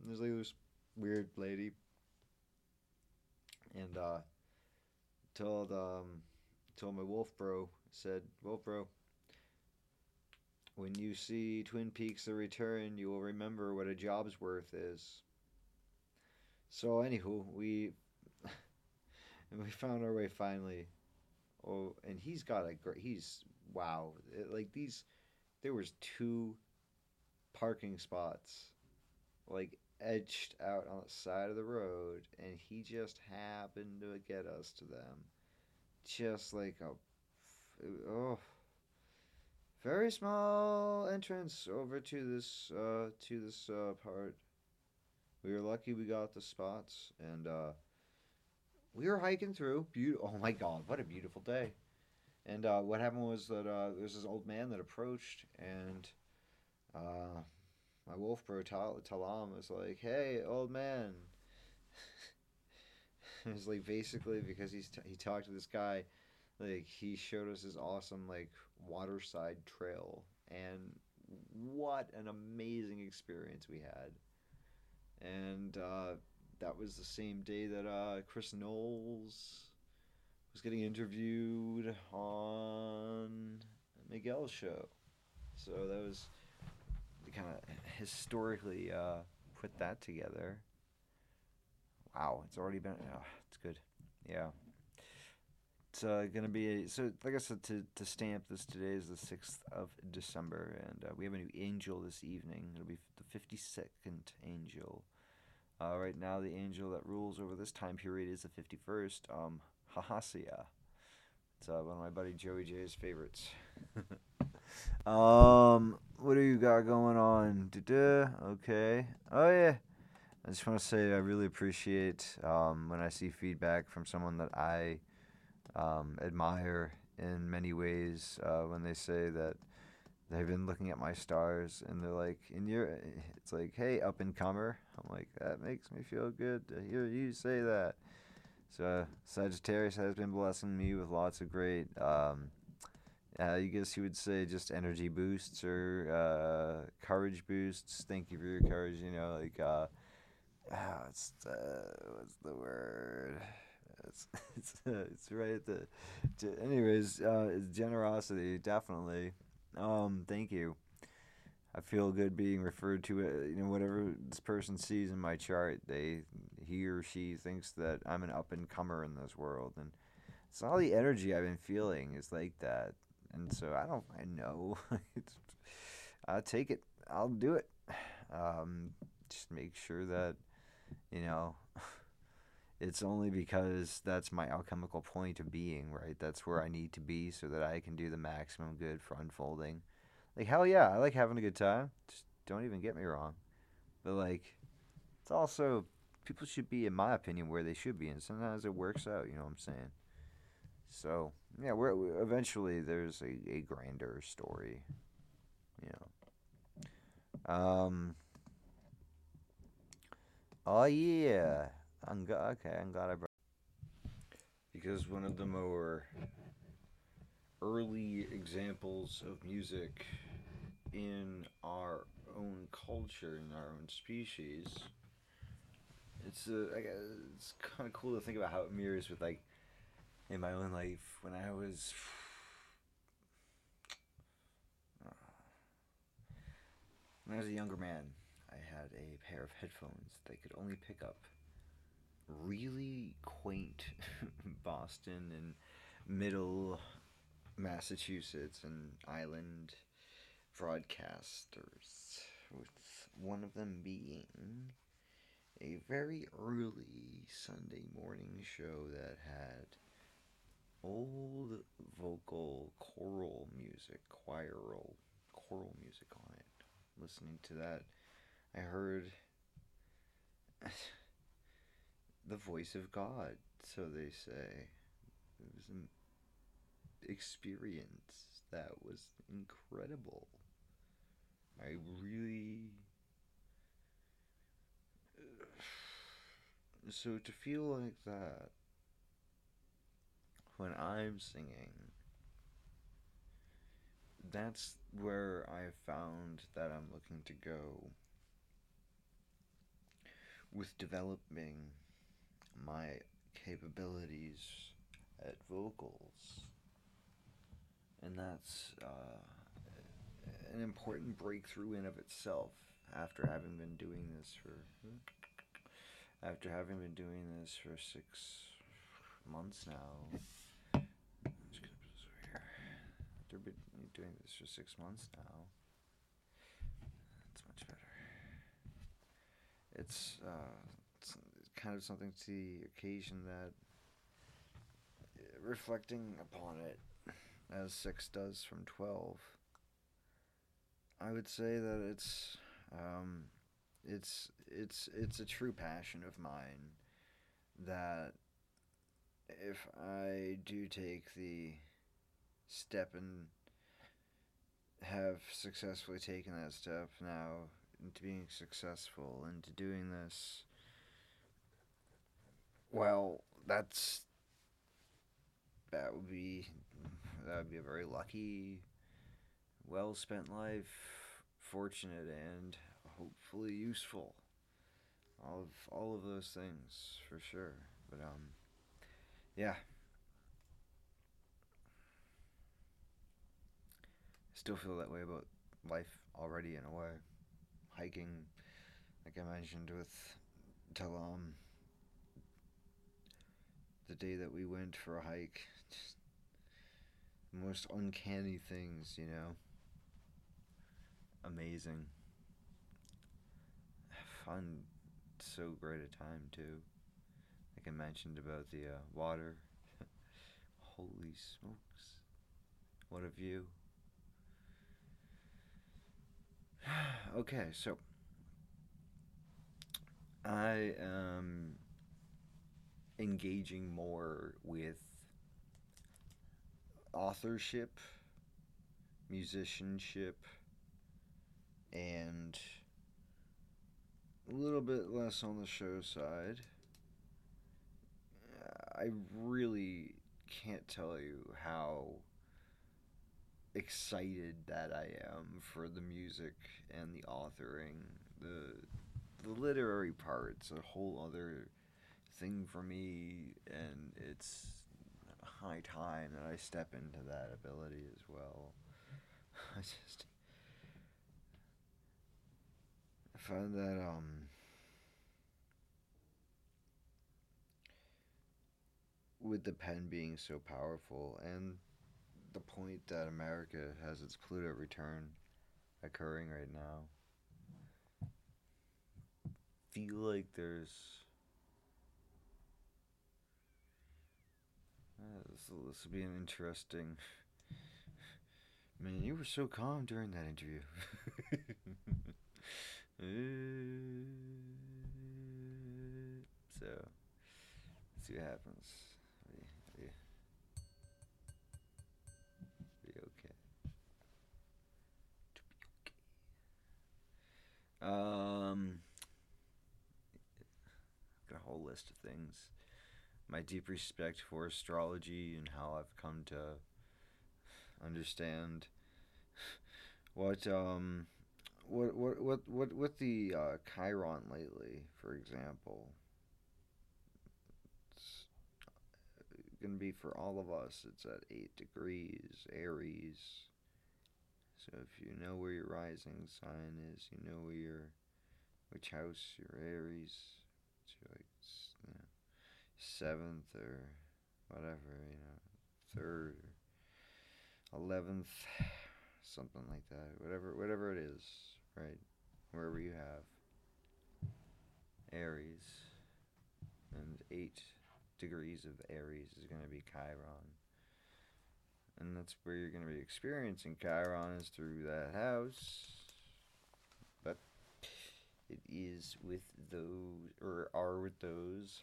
And there's like this weird lady, and uh, told um, told my wolf bro said, wolf bro, when you see Twin Peaks: The Return, you will remember what a job's worth is. So anywho, we and we found our way finally. Oh, and he's got a great. He's wow. It, like these there was two parking spots like edged out on the side of the road and he just happened to get us to them just like a oh very small entrance over to this uh to this uh part we were lucky we got the spots and uh we were hiking through. Beautiful oh my god what a beautiful day. And uh, what happened was that uh, there's this old man that approached, and uh, my wolf bro Tal- Talam was like, "Hey, old man." it's like basically because he's t- he talked to this guy like he showed us this awesome like waterside trail. And what an amazing experience we had. And uh, that was the same day that uh, chris knowles was getting interviewed on miguel's show so that was kind of historically uh, put that together wow it's already been oh, it's good yeah it's uh, gonna be a, so like I said to, to stamp this today is the sixth of December and uh, we have a new angel this evening. It'll be the fifty second angel. Uh, right now the angel that rules over this time period is the fifty first. Um, Hahasia. It's uh, one of my buddy Joey J's favorites. um, what do you got going on? Okay. Oh yeah. I just want to say I really appreciate um, when I see feedback from someone that I um, admire in many ways uh, when they say that they've been looking at my stars and they're like, "In your," it's like, "Hey, up and comer." I'm like, that makes me feel good to hear you say that. So Sagittarius has been blessing me with lots of great, um, uh, you guess you would say just energy boosts or uh, courage boosts. Thank you for your courage. You know, like uh, ah, it's what's the word? It's it's, it's right at the. Anyways, uh, it's generosity definitely. Um, thank you. I feel good being referred to. Uh, you know, whatever this person sees in my chart, they he or she thinks that I'm an up and comer in this world, and it's all the energy I've been feeling is like that. And so I don't. I know. I'll take it. I'll do it. Um, just make sure that you know it's only because that's my alchemical point of being, right? That's where I need to be so that I can do the maximum good for unfolding. Like hell yeah, I like having a good time. Just don't even get me wrong. But like it's also people should be in my opinion where they should be and sometimes it works out, you know what I'm saying? So, yeah, we're, we eventually there's a, a grander story, you know. Um Oh yeah. I'm go- okay. I'm glad I brought. Because one of the more early examples of music in our own culture, in our own species, it's uh, it's kind of cool to think about how it mirrors with like in my own life when I was. When I was a younger man, I had a pair of headphones that could only pick up really quaint Boston and middle Massachusetts and island broadcasters, with one of them being a very early Sunday morning show that had old vocal choral music, choral, choral music on it. Listening to that, I heard the voice of God, so they say. It was an experience that was incredible. I really. So to feel like that when I'm singing, that's where I found that I'm looking to go with developing my capabilities at vocals. And that's uh, an important breakthrough in of itself after having been doing this for after having been doing this for six months now. Here. After been doing this for six months now. That's much better. It's uh, kind of something to the occasion that reflecting upon it as 6 does from 12 I would say that it's um, it's it's it's a true passion of mine that if I do take the step and have successfully taken that step now into being successful into doing this well, that's that would be that would be a very lucky, well spent life, fortunate and hopefully useful. All of all of those things for sure. But um yeah. Still feel that way about life already in a way. Hiking, like I mentioned with Talam, the day that we went for a hike, just most uncanny things, you know. Amazing. Fun, so great a time too. Like I mentioned about the uh, water. Holy smokes. What a view. okay, so I am engaging more with authorship, musicianship, and a little bit less on the show side. I really can't tell you how excited that I am for the music and the authoring. The the literary part's a whole other thing for me and it's high time that I step into that ability as well. I just I find that um with the pen being so powerful and the point that America has its Pluto return occurring right now. Feel like there's this will, this will be an interesting. Man, you were so calm during that interview. so, let's see what happens. Be okay. To be okay. Um, got a whole list of things. My deep respect for astrology and how I've come to understand what um what what what what with the uh, Chiron lately, for example. It's gonna be for all of us. It's at eight degrees, Aries. So if you know where your rising sign is, you know where your which house your Aries. It's like seventh or whatever, you know, third or eleventh, something like that. Whatever whatever it is, right? Wherever you have Aries and eight degrees of Aries is gonna be Chiron. And that's where you're gonna be experiencing Chiron is through that house. But it is with those or are with those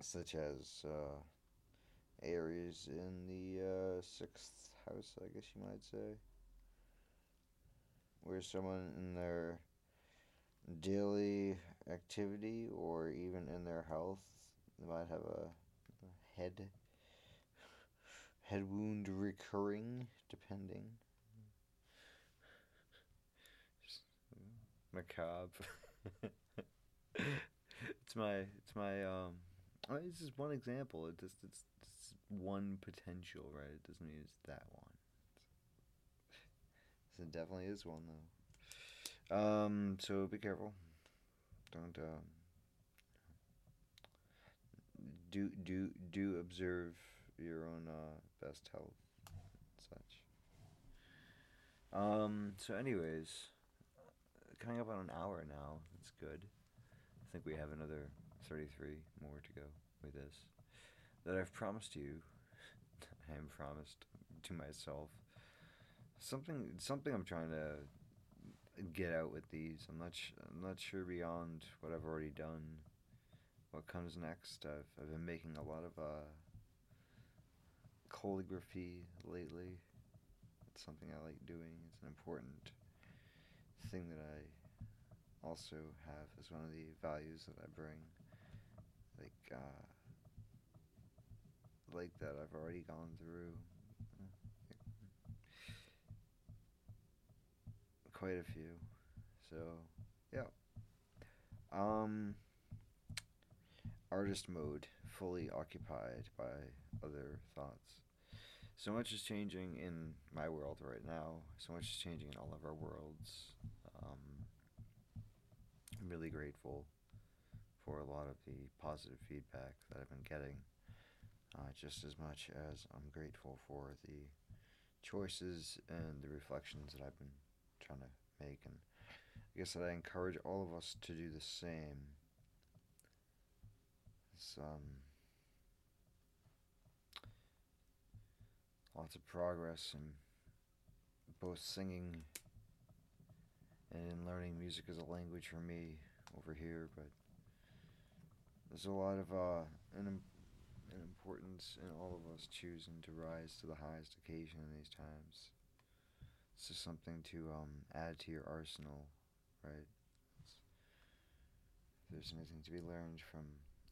such as uh, Aries in the uh, sixth house, I guess you might say, where someone in their daily activity or even in their health they might have a head head wound recurring, depending. Macabre. it's my it's my um It's just one example. It just it's, one potential, right? It doesn't mean it's that one. It definitely is one though. Um, so be careful. Don't um. Do do do observe your own uh, best health, and such. Um. So, anyways, coming up on an hour now. That's good. I think we have another 33 more to go with this. That I've promised you, I am promised to myself. Something, something I'm trying to get out with these. I'm not, sh- I'm not sure beyond what I've already done. What comes next? I've, I've been making a lot of uh, calligraphy lately. It's something I like doing. It's an important thing that I also have as one of the values that I bring. Like, uh, like that I've already gone through. Quite a few. So, yeah. Um, artist mode, fully occupied by other thoughts. So much is changing in my world right now. So much is changing in all of our worlds. Um, I'm really grateful for a lot of the positive feedback that I've been getting, uh, just as much as I'm grateful for the choices and the reflections that I've been trying to make. And I guess that I encourage all of us to do the same. It's, um, lots of progress in both singing and in learning music as a language for me over here, but there's a lot of uh, an, an importance in all of us choosing to rise to the highest occasion in these times. It's just something to um, add to your arsenal, right? It's, if there's anything to be learned from,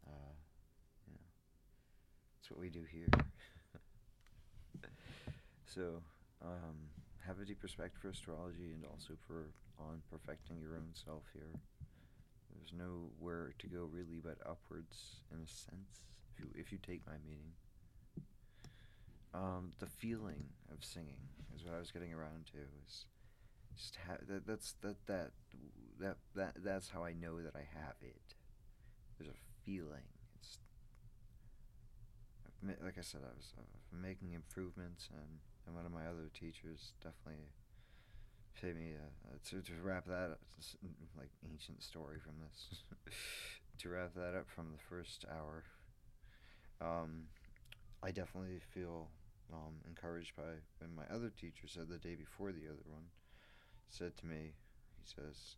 uh, you know, it's what we do here. So, um, have a deep respect for astrology and also for on perfecting your own self here. There's nowhere to go really but upwards in a sense, if you if you take my meaning. Um, the feeling of singing is what I was getting around to. Is just ha- that that's that that that that that's how I know that I have it. There's a feeling. It's like I said, I was uh, making improvements and and one of my other teachers definitely paid me uh, to to wrap that up, like ancient story from this to wrap that up from the first hour. Um, I definitely feel um, encouraged by when my other teacher said the day before the other one said to me, he says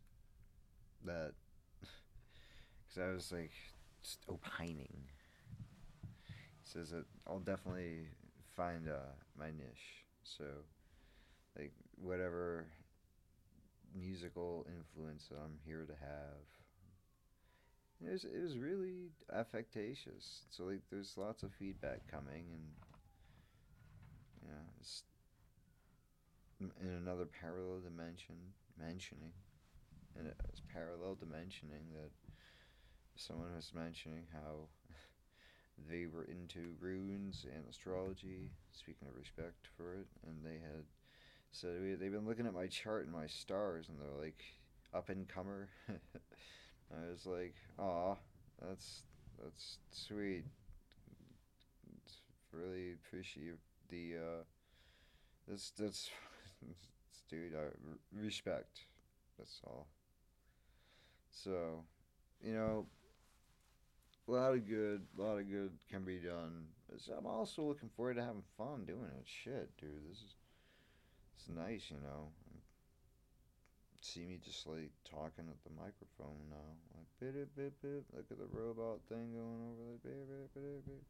that because I was like just opining. He says that I'll definitely find uh, my niche. So, like whatever musical influence that I'm here to have. It was, it was really affectatious. So like there's lots of feedback coming and yeah, it's in another parallel dimension mentioning and it's parallel dimensioning that someone was mentioning how they were into runes and astrology, speaking of respect for it, and they had said we, they've been looking at my chart and my stars, and they're like up and comer. I was like, "Aw, that's that's sweet. It's really appreciate the uh, that's that's, that's dude. I respect. That's all. So, you know, a lot of good, a lot of good can be done. I'm also looking forward to having fun doing it. Shit, dude, this is it's nice, you know. See me just like talking at the microphone now, like bit it, bit bit. Look at the robot thing going over there, bit bit bit.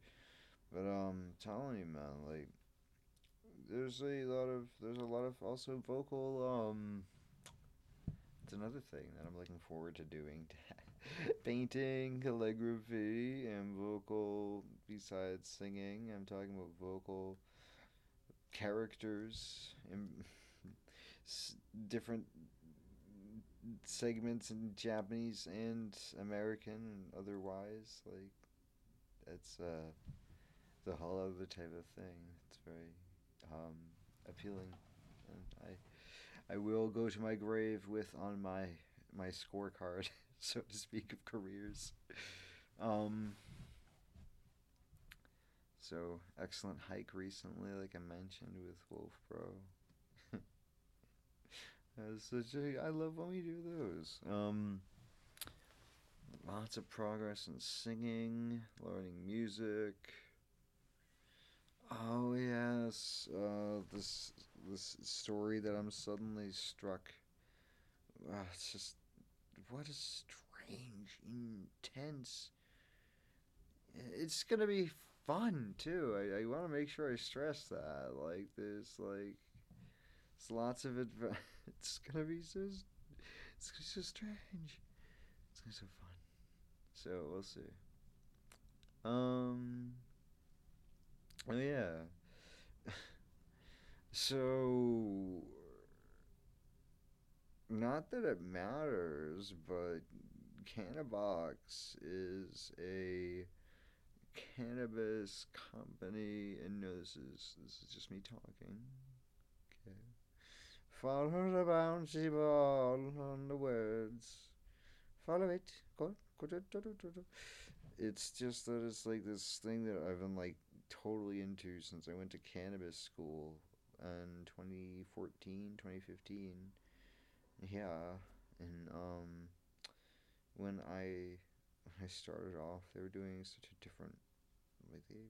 But um, telling you, man, like there's a lot of there's a lot of also vocal um. It's another thing that I'm looking forward to doing. painting, calligraphy, and vocal. Besides singing, I'm talking about vocal characters and different segments in Japanese and American and otherwise. Like, it's uh, the whole other type of thing. It's very um, appealing, and I I will go to my grave with on my my scorecard. so to speak, of careers. Um, so excellent hike recently, like I mentioned with Wolf Bro. such a, I love when we do those. Um, lots of progress in singing, learning music. Oh yes, uh, this this story that I'm suddenly struck. Uh, it's just what a strange, intense. It's gonna be fun too. I, I want to make sure I stress that. Like there's like, it's lots of it. It's gonna be so. It's gonna be so strange. It's gonna be so fun. So we'll see. Um. Oh yeah. so not that it matters, but Cannabox is a cannabis company, and no, this is this is just me talking. Okay. Follow the bouncy ball on the words. Follow it. It's just that it's like this thing that I've been like totally into since I went to cannabis school in 2014, 2015. Yeah, and um, when I I started off, they were doing such a different like they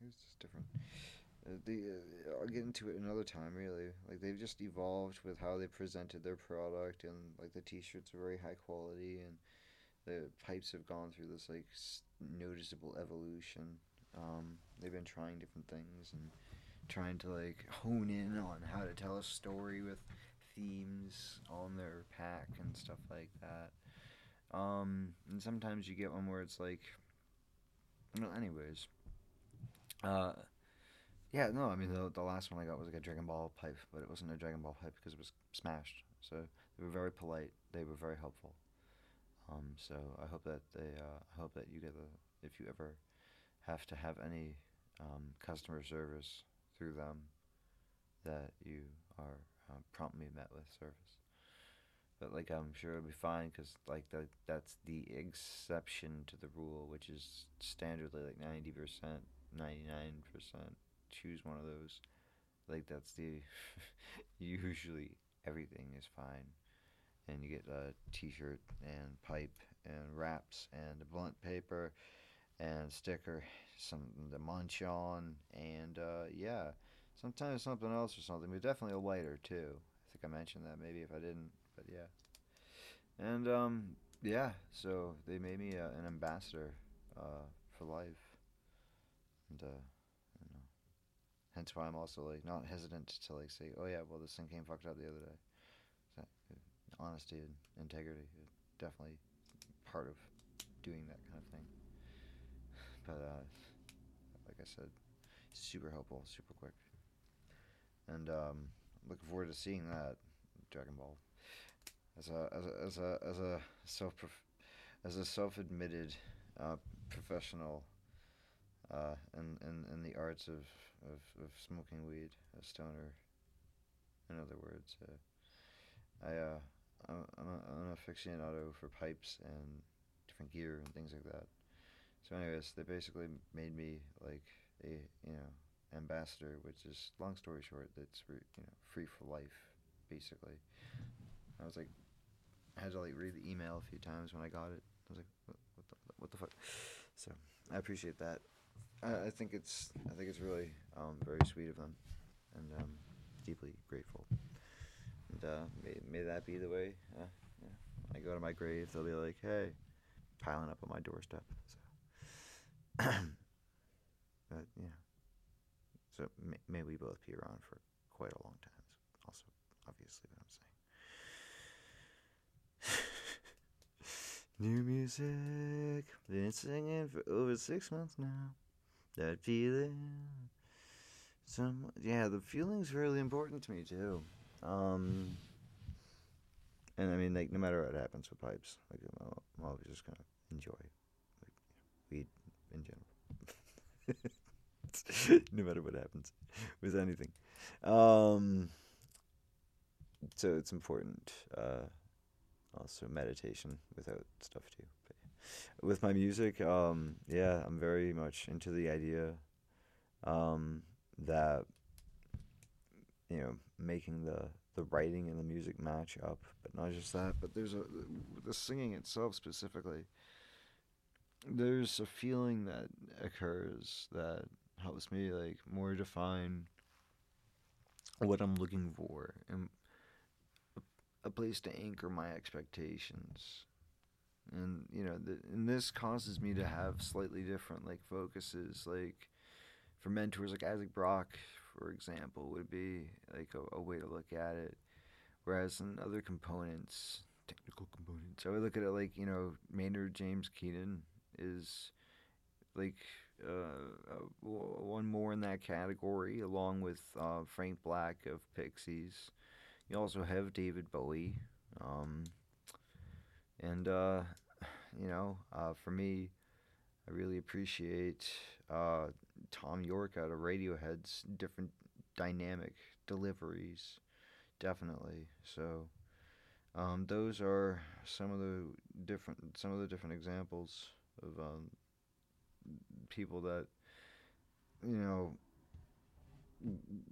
it was just different. Uh, uh, I'll get into it another time. Really, like they've just evolved with how they presented their product, and like the T-shirts are very high quality, and the pipes have gone through this like s- noticeable evolution. Um, they've been trying different things and trying to like hone in on how to tell a story with themes on their pack and stuff like that. Um, and sometimes you get one where it's like, no, anyways. Uh, yeah, no, I mean the the last one I got was like a Dragon Ball pipe, but it wasn't a Dragon Ball pipe because it was smashed. So they were very polite. They were very helpful. Um, so I hope that they, uh, I hope that you get the, if you ever have to have any um, customer service through them, that you are uh, promptly met with service. But like I'm sure it'll be fine because like the that's the exception to the rule, which is standardly like ninety percent, ninety nine percent. Choose one of those. Like that's the usually everything is fine, and you get a T-shirt and pipe and wraps and a blunt paper and sticker, something to munch on, and uh, yeah, sometimes something else or something, but definitely a lighter too. I think I mentioned that maybe if I didn't, but yeah. And um, yeah, so they made me uh, an ambassador uh, for life, and uh, know, hence why I'm also like not hesitant to like say, oh yeah, well this thing came fucked up the other day. So, uh, honesty and integrity, definitely part of doing that kind of thing. But uh, like I said, super helpful, super quick, and um, looking forward to seeing that Dragon Ball as a as a as a, as a self as a self admitted uh, professional uh, in, in in the arts of, of, of smoking weed, a stoner. In other words, uh, I uh, I'm, I'm, a, I'm an aficionado for pipes and different gear and things like that. So, anyways, they basically made me like a you know ambassador, which is long story short, that's you know free for life, basically. I was like, I had to like read the email a few times when I got it. I was like, what, what the what the fuck? So I appreciate that. I, I think it's I think it's really um, very sweet of them, and um, deeply grateful. And uh, may may that be the way. Uh, yeah, I go to my grave, they'll be like, hey, piling up on my doorstep. So. but yeah. So may, may we both be around for quite a long time. Also, obviously, what I'm saying. New music. Been singing for over six months now. That feeling. Some yeah, the feeling's really important to me too. Um, and I mean, like, no matter what happens with pipes, like, I'm, I'm always just gonna enjoy like, weed in general. no matter what happens with anything. Um, so it's important. Uh, also meditation without stuff too. But with my music, um, yeah, I'm very much into the idea um, that you know making the the writing and the music match up, but not just that. But there's a the singing itself specifically. There's a feeling that occurs that helps me like more define what I'm looking for and a, place to anchor my expectations. And you know, the, and this causes me to have slightly different like focuses. Like for mentors like Isaac Brock, for example, would be like a, a way to look at it. Whereas in other components, technical components, I would look at it like you know Maynard James Keenan is like uh, uh, one more in that category, along with uh, Frank Black of Pixies. You also have David Bowie, um, and uh, you know, uh, for me, I really appreciate uh, Thom Yorke out of Radiohead's different dynamic deliveries, definitely. So. Um, those are some of the different some of the different examples of um, people that you know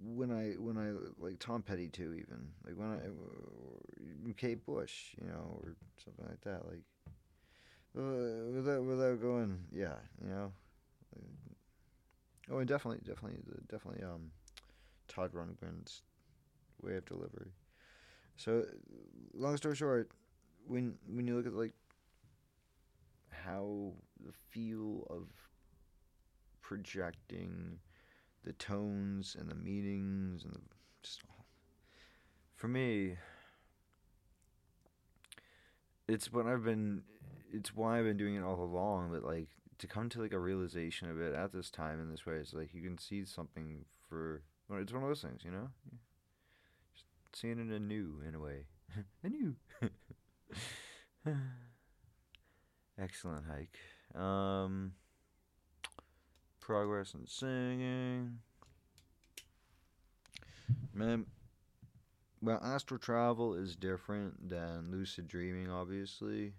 when I when I like Tom Petty too even like when I Kate Bush you know or something like that like uh, without without going yeah you know oh and definitely definitely definitely um Todd Rundgren's way of delivery. So long story short when when you look at like how the feel of projecting the tones and the meanings and the just for me it's what I've been it's why I've been doing it all along but like to come to like a realization of it at this time in this way it's like you can see something for it's one of those things you know? Just seeing it anew in a way. Anew. Excellent hike. Um progress in singing. Man, well, astral travel is different than lucid dreaming, obviously.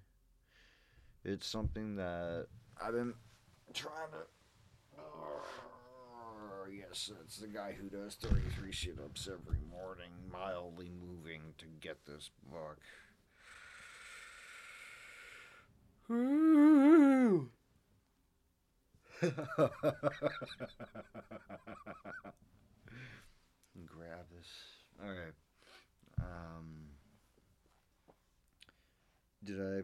It's something that I've been trying to. Oh, yes, it's the guy who does 33 sit ups every morning, mildly moving to get this book. grab this. All right. Um, did I?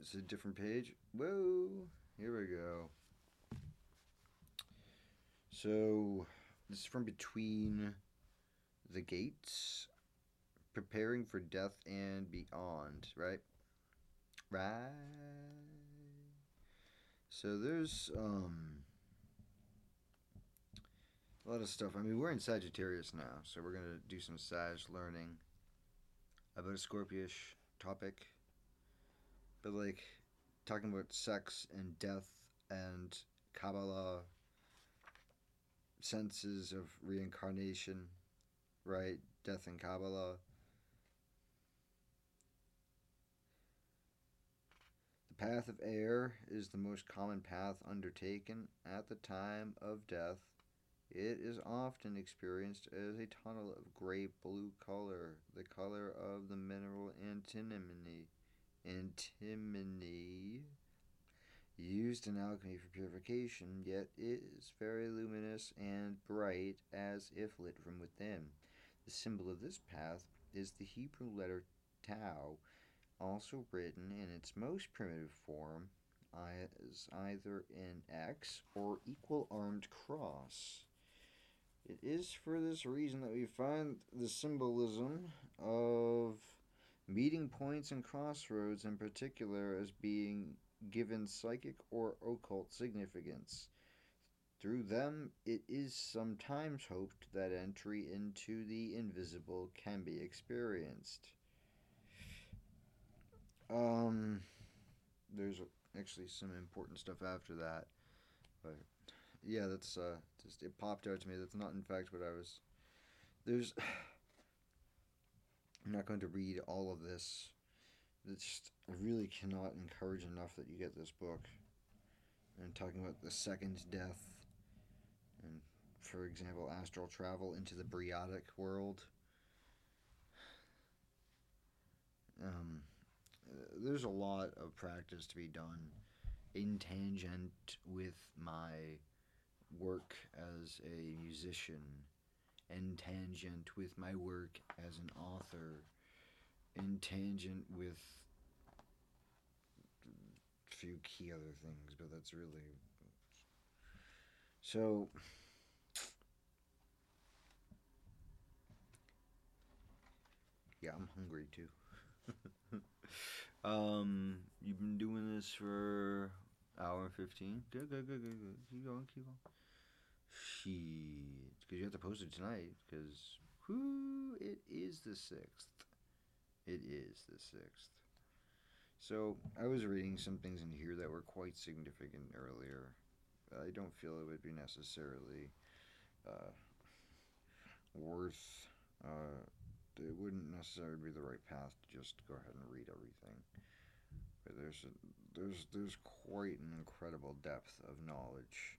It's a different page. Whoa! Here we go. So this is from between the gates, preparing for death and beyond. Right. Right. So there's um, a lot of stuff. I mean, we're in Sagittarius now, so we're gonna do some Sag learning about a Scorpiush topic. But like talking about sex and death and Kabbalah senses of reincarnation, right? Death and Kabbalah. The path of air is the most common path undertaken at the time of death. It is often experienced as a tunnel of gray blue color, the color of the mineral antimony. Antimony used in alchemy for purification, yet it is very luminous and bright as if lit from within. The symbol of this path is the Hebrew letter tau, also written in its most primitive form as either an X or equal armed cross. It is for this reason that we find the symbolism of meeting points and crossroads in particular as being given psychic or occult significance. Through them, it is sometimes hoped that entry into the invisible can be experienced. Um, there's actually some important stuff after that, but yeah, that's uh, just it popped out to me. That's not in fact what I was. There's. I'm not going to read all of this. It's just I really cannot encourage enough that you get this book. And talking about the second death, and for example, astral travel into the Briatic world. Um, there's a lot of practice to be done in tangent with my work as a musician in tangent with my work as an author in tangent with a few key other things but that's really so yeah i'm hungry too Um, you've been doing this for Hour and fifteen. Good, good, good, good, good. Keep going, keep going. Shit, because you have to post it tonight. Because whoo, it is the sixth. It is the sixth. So I was reading some things in here that were quite significant earlier. I don't feel it would be necessarily uh, worth. Uh, it wouldn't necessarily be the right path to just go ahead and read everything. But there's a, there's there's quite an incredible depth of knowledge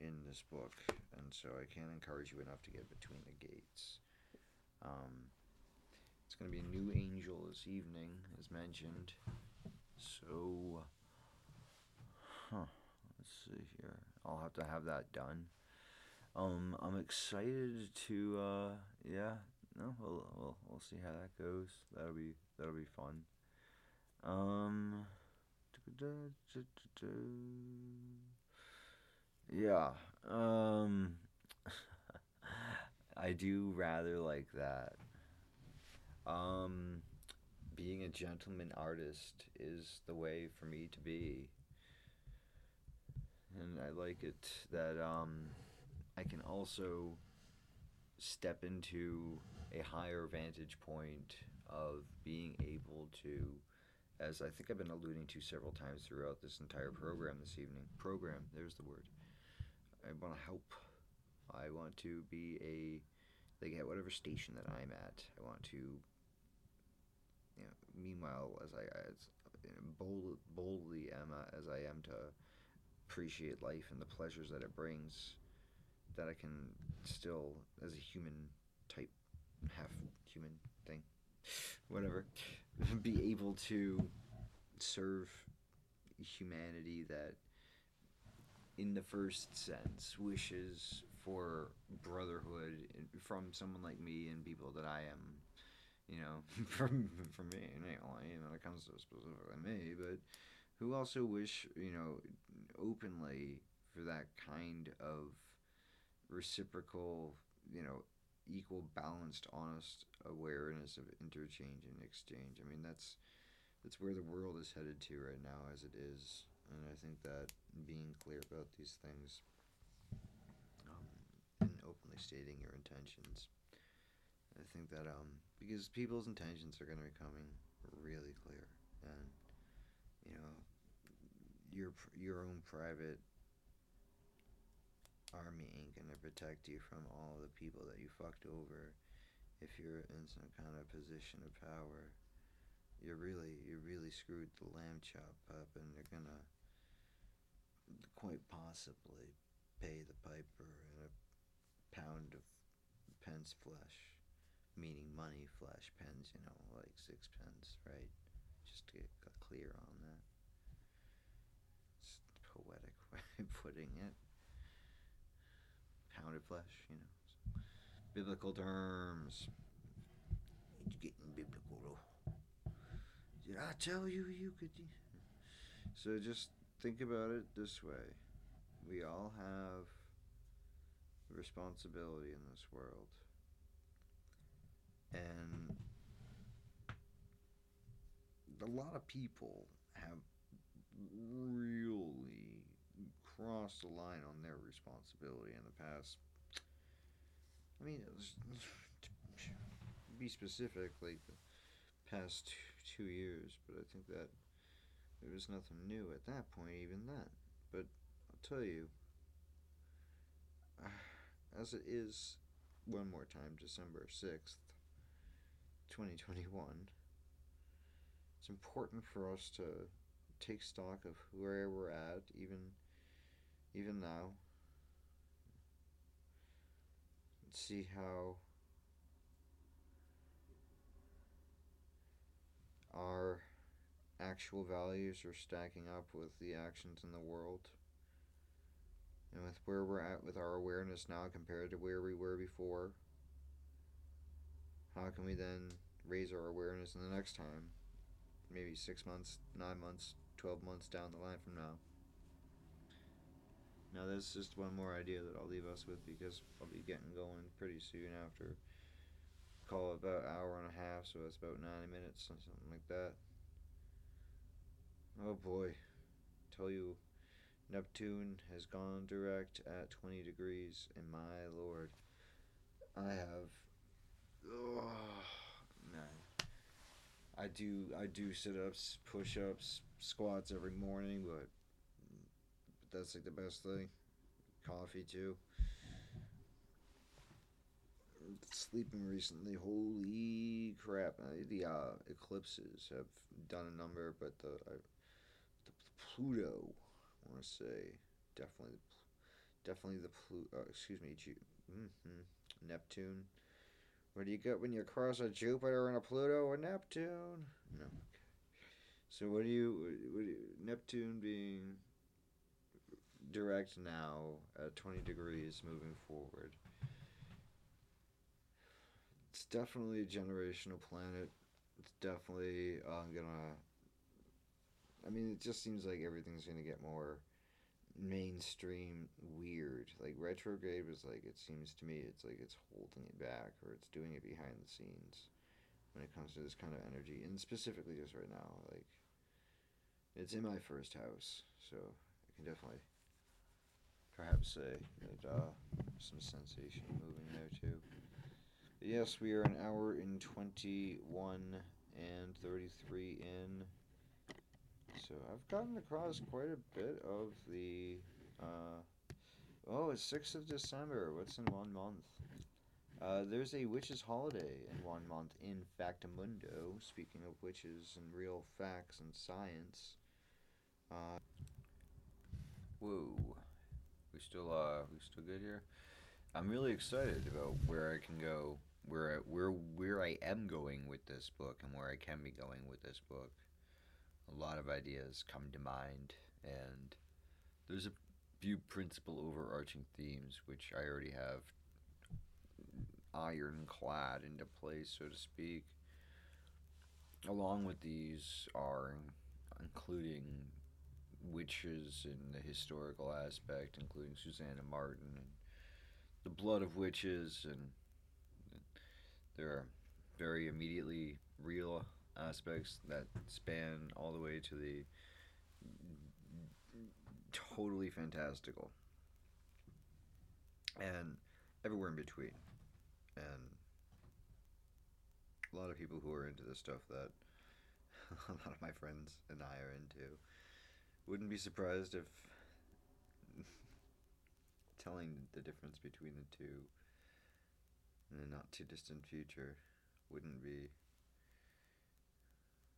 in this book, and so I can't encourage you enough to get between the gates. Um, it's going to be a new angel this evening, as mentioned. So, huh? Let's see here. I'll have to have that done. Um, I'm excited to. Uh, yeah. No, we'll, we'll we'll see how that goes. That'll be that'll be fun. Um. Yeah. Um. I do rather like that. Um, being a gentleman artist is the way for me to be. And I like it that um, I can also step into a higher vantage point of being able to, as I think I've been alluding to several times throughout this entire program this evening. Program, there's the word. I want to help. I want to be a, like at whatever station that I'm at. I want to you know, meanwhile, as I as bold, boldly am as I am to appreciate life and the pleasures that it brings, that I can still, as a human type, half human thing, whatever, be able to serve humanity that, in the first sense, wishes for brotherhood from someone like me and people that I am you know, from from me anyway, you know, it comes to specifically me, but who also wish, you know, openly for that kind of reciprocal, you know, equal, balanced, honest awareness of interchange and exchange. I mean, that's that's where the world is headed to right now, as it is, and I think that being clear about these things um, and openly stating your intentions I think that um because people's intentions are going to be coming really clear, and you know your your own private army ain't to protect you from all the people that you fucked over if you're in some kind of position of power. You're really you really screwed the lamb chop up, and you're gonna quite possibly pay the piper in a pound of pence flesh meaning money, flash pens, you know, like six pence, right? Just to get clear on that. It's poetic way of putting it. Pounded flesh, you know. Biblical terms. It's getting biblical though. Did I tell you you could? So just think about it this way. We all have responsibility in this world and a lot of people have really crossed the line on their responsibility in the past. I mean, was, to be specific, like the past two years, but I think that there was nothing new at that point, even then. But I'll tell you, as it is one more time, December 6th, 2021, it's important for us to take stock of where we're at, even even now. See how our actual values are stacking up with the actions in the world and with where we're at with our awareness now compared to where we were before. How can we then raise our awareness in the next time? Maybe six months, nine months, 12 months down the line from now. Now, that's just one more idea that I'll leave us with because I'll be getting going pretty soon after. Call it about hour and a half, so it's about 90 minutes, or something like that. Oh boy. Tell you, Neptune has gone direct at 20 degrees, and my lord, I have. Oh, man. I do I do sit ups, push ups, squats every morning, but that's like the best thing. Coffee too. Sleeping recently, holy crap! Uh, The uh, eclipses have done a number, but the uh, the Pluto I want to say definitely, definitely the Pluto. uh, excuse me, Ju- hmm Neptune. What do you get when you cross a Jupiter and a Pluto or Neptune? No. So what do you, what do you Neptune being direct now at twenty degrees moving forward? It's definitely a generational planet. It's definitely uh, gonna I mean, it just seems like everything's gonna get more mainstream weird. Like retrograde was like it seems to me it's like it's holding it back or it's doing it behind the scenes when it comes to this kind of energy. And specifically just right now, like it's in my first house, so I can definitely perhaps say that uh, some sensation moving there too. But yes, we are an hour in twenty one and thirty three in. So I've gotten across quite a bit of the. Uh, oh, it's 6th of December. What's in one month? Uh, there's a witches' holiday in one month in Factamundo. Speaking of witches and real facts and science. Uh, whoa. We still uh we still good here? I'm really excited about where I can go, where I, where where I am going with this book, and where I can be going with this book a lot of ideas come to mind, and there's a few principal overarching themes which I already have ironclad into place, so to speak. Along with these are including witches in the historical aspect, including Susanna Martin and the blood of witches, and there are very immediately real aspects that span all the way to the totally fantastical. And everywhere in between. And a lot of people who are into the stuff that a lot of my friends and I are into wouldn't be surprised if telling the difference between the two in a not too distant future wouldn't be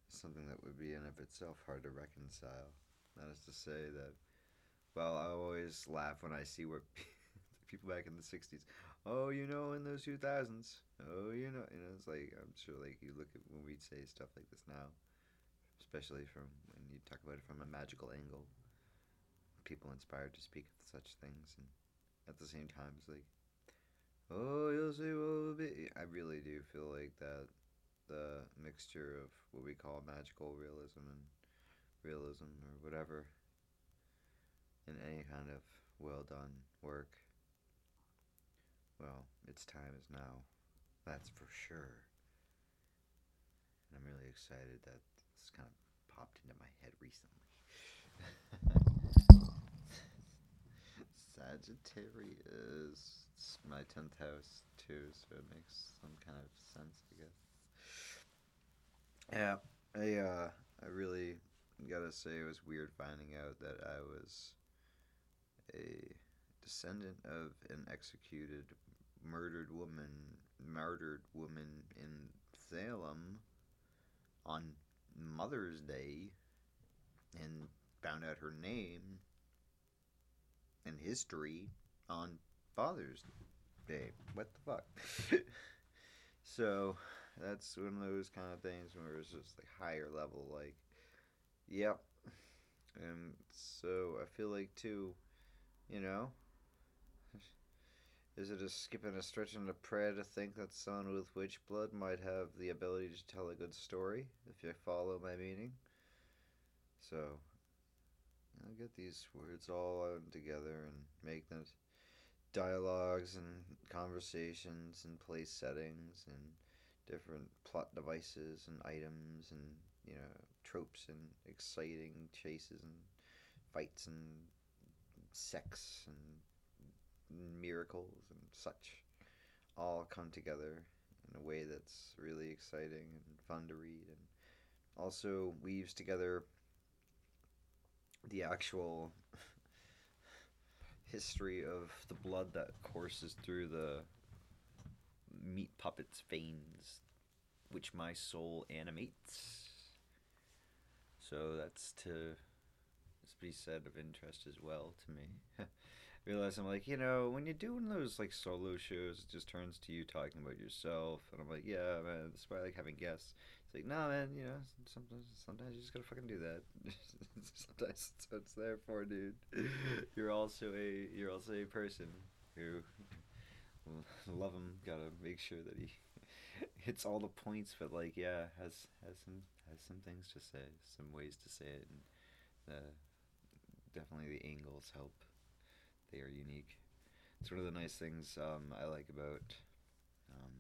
something that would be in of itself hard to reconcile. That is to say that, well, I always laugh when I see what people back in the '60s. Oh, you know, in those 2000s. Oh, you know, you know, it's like I'm sure, like you look at when we say stuff like this now, especially from you talk about it from a magical angle. People inspired to speak of such things, and at the same time, it's like, oh, you'll see what will be. I really do feel like that the mixture of what we call magical realism and realism or whatever in any kind of well done work. Well, its time is now. That's for sure. And I'm really excited that this kind of popped into my head recently. Sagittarius. It's my 10th house, too, so it makes some kind of sense, I guess. Yeah, I uh, I really gotta say it was weird finding out that I was a descendant of an executed, murdered woman, murdered woman in Salem on Mother's Day, and found out her name and history on Father's Day. What the fuck? so that's one of those kind of things where it's just like higher level, like, yep. And so I feel like too, you know, is it a skip and a stretch and a prayer to think that someone with witch blood might have the ability to tell a good story, if you follow my meaning? So, I'll get these words all together and make them dialogues and conversations and place settings and different plot devices and items and you know tropes and exciting chases and fights and sex and miracles and such all come together in a way that's really exciting and fun to read and also weaves together the actual history of the blood that courses through the meat puppet's veins, which my soul animates. So that's to be said of interest as well to me. Realize I'm like, you know, when you're doing those like solo shows, it just turns to you talking about yourself, and I'm like, yeah, man, that's why I like having guests. It's like, no, man, you know, sometimes sometimes you just gotta fucking do that. sometimes that's what it's there for, dude. You're also a you're also a person who love him. Gotta make sure that he hits all the points, but like, yeah, has has some has some things to say, some ways to say it, and uh, definitely the angles help. They are unique. It's one of the nice things um, I like about, um,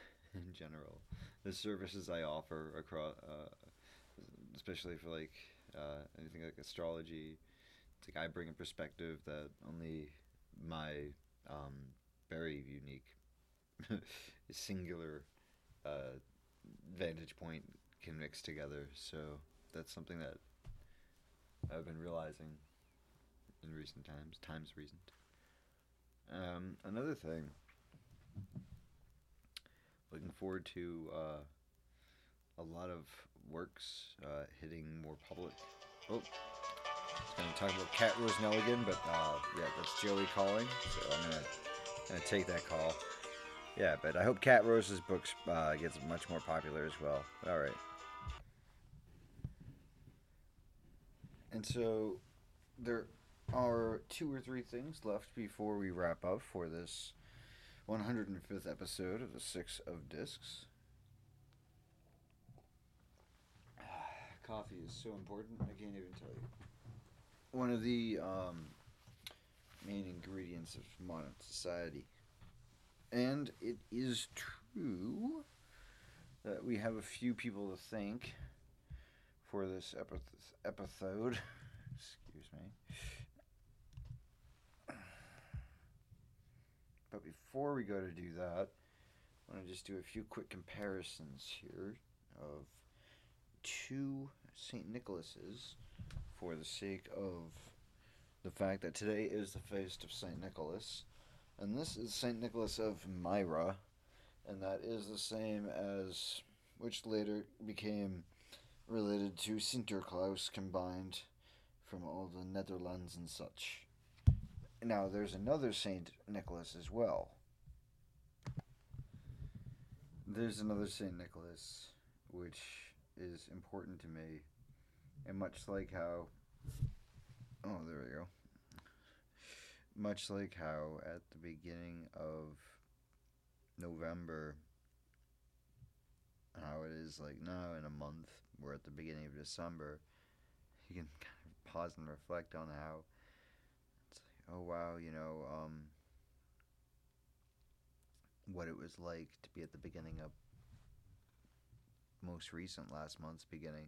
in general, the services I offer across, uh, especially for like uh, anything like astrology. It's like I bring a perspective that only my um, very unique, singular uh, vantage point can mix together. So that's something that I've been realizing in recent times. Times recent. Um, another thing. Looking forward to uh, a lot of works uh, hitting more public. Oh, I was gonna talk about Cat Rose Nelligan, but uh, yeah, that's Joey calling, so I'm gonna take that call. Yeah, but I hope Cat Rose's books uh, gets much more popular as well. All right. And so there are two or three things left before we wrap up for this 105th episode of the Six of Discs. Coffee is so important, I can't even tell you. One of the um, main ingredients of modern society. And it is true that we have a few people to thank for this epith- episode. Excuse me. But before we go to do that, I want to just do a few quick comparisons here of two St. Nicholas's for the sake of the fact that today is the feast of St. Nicholas. And this is St. Nicholas of Myra, and that is the same as which later became related to Sinterklaas combined from all the Netherlands and such. Now, there's another St. Nicholas as well. There's another St. Nicholas, which is important to me, and much like how. Oh, there we go. Much like how at the beginning of November, how it is like now in a month, we're at the beginning of December, you can kind of pause and reflect on how it's like, oh wow, you know, um, what it was like to be at the beginning of most recent last month's beginning.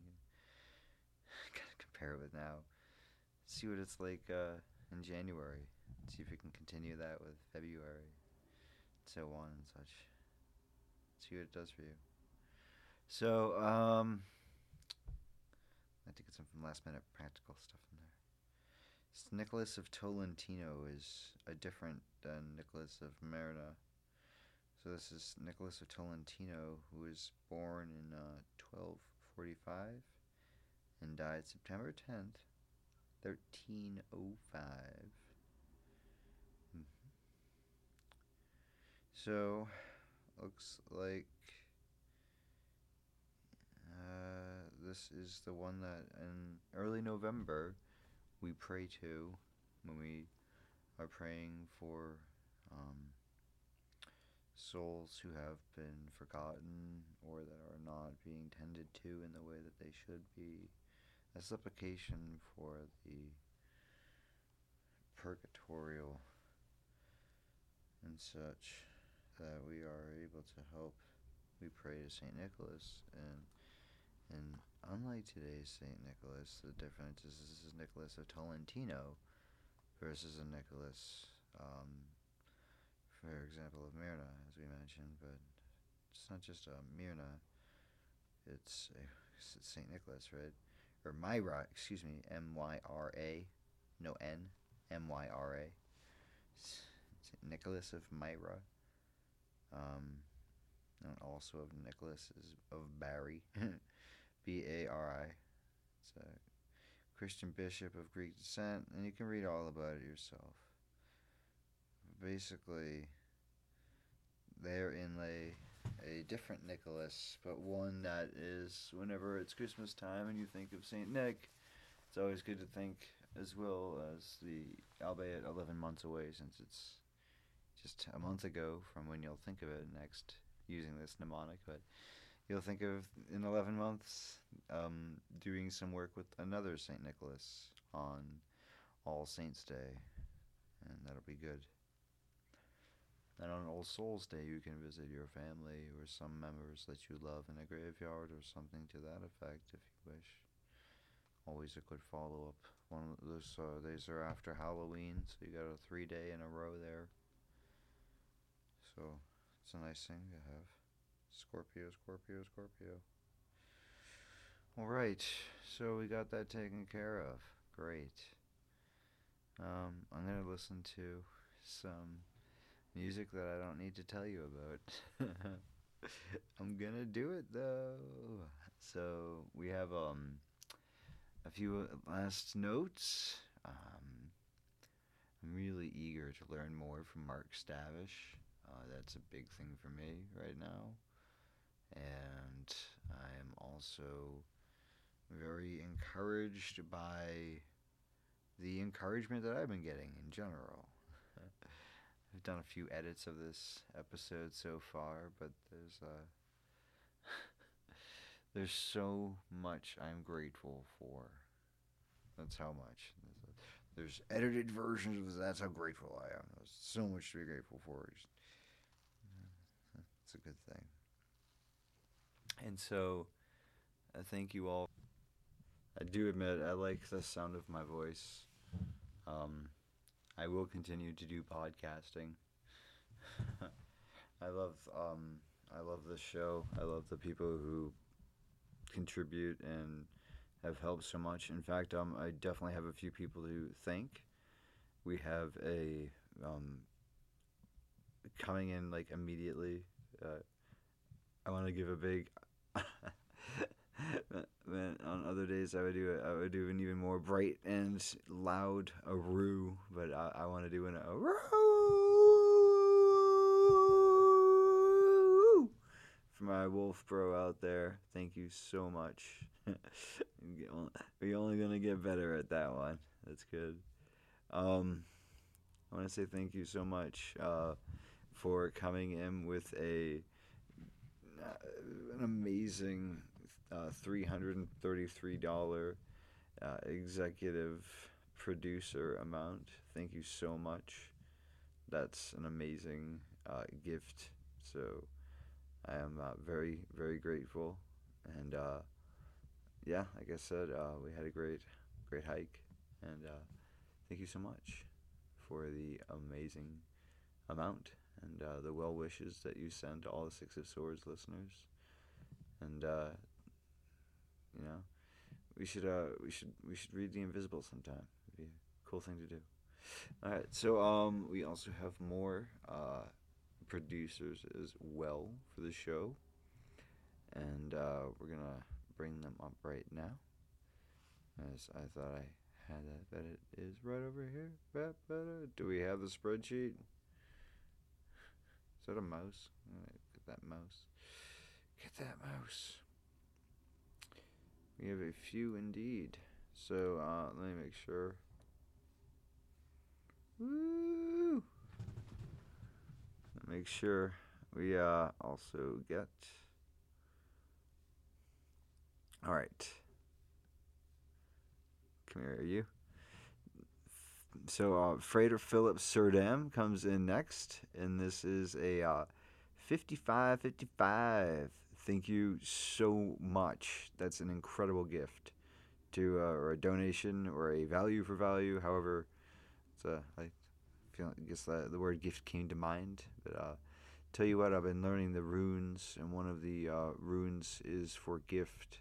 of compare it with now. See what it's like uh, in January. See if we can continue that with February, so on and such. See what it does for you. So, um, I have to get some from last minute practical stuff in there. Nicholas of Tolentino is a different than Nicholas of Merida. So this is Nicholas of Tolentino, who was born in uh, 1245 and died September 10th, 1305. Mhm. So, looks like uh, this is the one that in early November we pray to when we are praying for um, souls who have been forgotten or that are not being tended to in the way that they should be. A supplication for the purgatorial and such that we are able to help. We pray to Saint Nicholas and and unlike today's Saint Nicholas, the difference is this is Nicholas of Tolentino, versus a Nicholas. Um, for example, of Myrna, as we mentioned, but it's not just a Myrna. It's, it's Saint Nicholas, right? Or Myra, excuse me, M Y R A, no N, M Y R A. Saint Nicholas of Myra. Um, and also of Nicholas is of Bari, B A R I. It's a Christian bishop of Greek descent, and you can read all about it yourself. Basically, there inlay a different Nicholas, but one that is whenever it's Christmas time and you think of Saint Nick, it's always good to think as well as the albeit 11 months away since it's just a month ago from when you'll think of it next using this mnemonic, but you'll think of in 11 months um, doing some work with another St. Nicholas on All Saints' Day, and that'll be good. And on All Souls' Day, you can visit your family or some members that you love in a graveyard or something to that effect if you wish. Always a good follow up. One of those uh, days are after Halloween, so you got a three day in a row there. So it's a nice thing to have. Scorpio, Scorpio, Scorpio. All right, so we got that taken care of. Great. Um, I'm gonna listen to some music that I don't need to tell you about. I'm gonna do it though. So we have um a few last notes. Um, I'm really eager to learn more from Mark Stavish. Uh, that's a big thing for me right now. And I am also very encouraged by the encouragement that I've been getting in general. I've done a few edits of this episode so far, but there's uh, there's so much I'm grateful for. That's how much. There's edited versions of that's how grateful I am. There's so much to be grateful for. It's, it's a good thing. And so, I thank you all. I do admit I like the sound of my voice. Um, I will continue to do podcasting. I love um, I love the show. I love the people who contribute and have helped so much. In fact, um, I definitely have a few people to thank. We have a um, coming in like immediately. Uh, I want to give a big. Man, on other days I would do I would do an even more bright and loud a roo, but I, I want to do an a roo for my wolf bro out there. Thank you so much. We're only gonna get better at that one. That's good. Um, I want to say thank you so much uh, for coming in with a uh, an amazing uh, $333 uh, executive producer amount. Thank you so much. That's an amazing uh, gift. So I am uh, very, very grateful. And uh, yeah, like I said, uh, we had a great, great hike. And thank you so much for the amazing amount and the well wishes that you send to all the Six of Swords listeners. And you know, we should uh we should we should read the Invisible sometime. It'd be a cool thing to do. All right, so um we also have more uh producers as well for the show, and uh, we're gonna bring them up right now. As I thought I had that, but it is right over here. Do we have the spreadsheet? Is that a mouse? Get that mouse. Get that mouse. We have a few indeed. So uh, let me make sure. Woo! Make sure we uh, also get. All right. Come here, are you? So uh, Frater Philip Surdam comes in next, and this is a uh, 55 55 thank you so much. That's an incredible gift to uh, or a donation or a value for value. However, just uh, I feel I guess the the word gift came to mind. But uh, tell you what, I've been learning the runes, and one of the uh, runes is for gift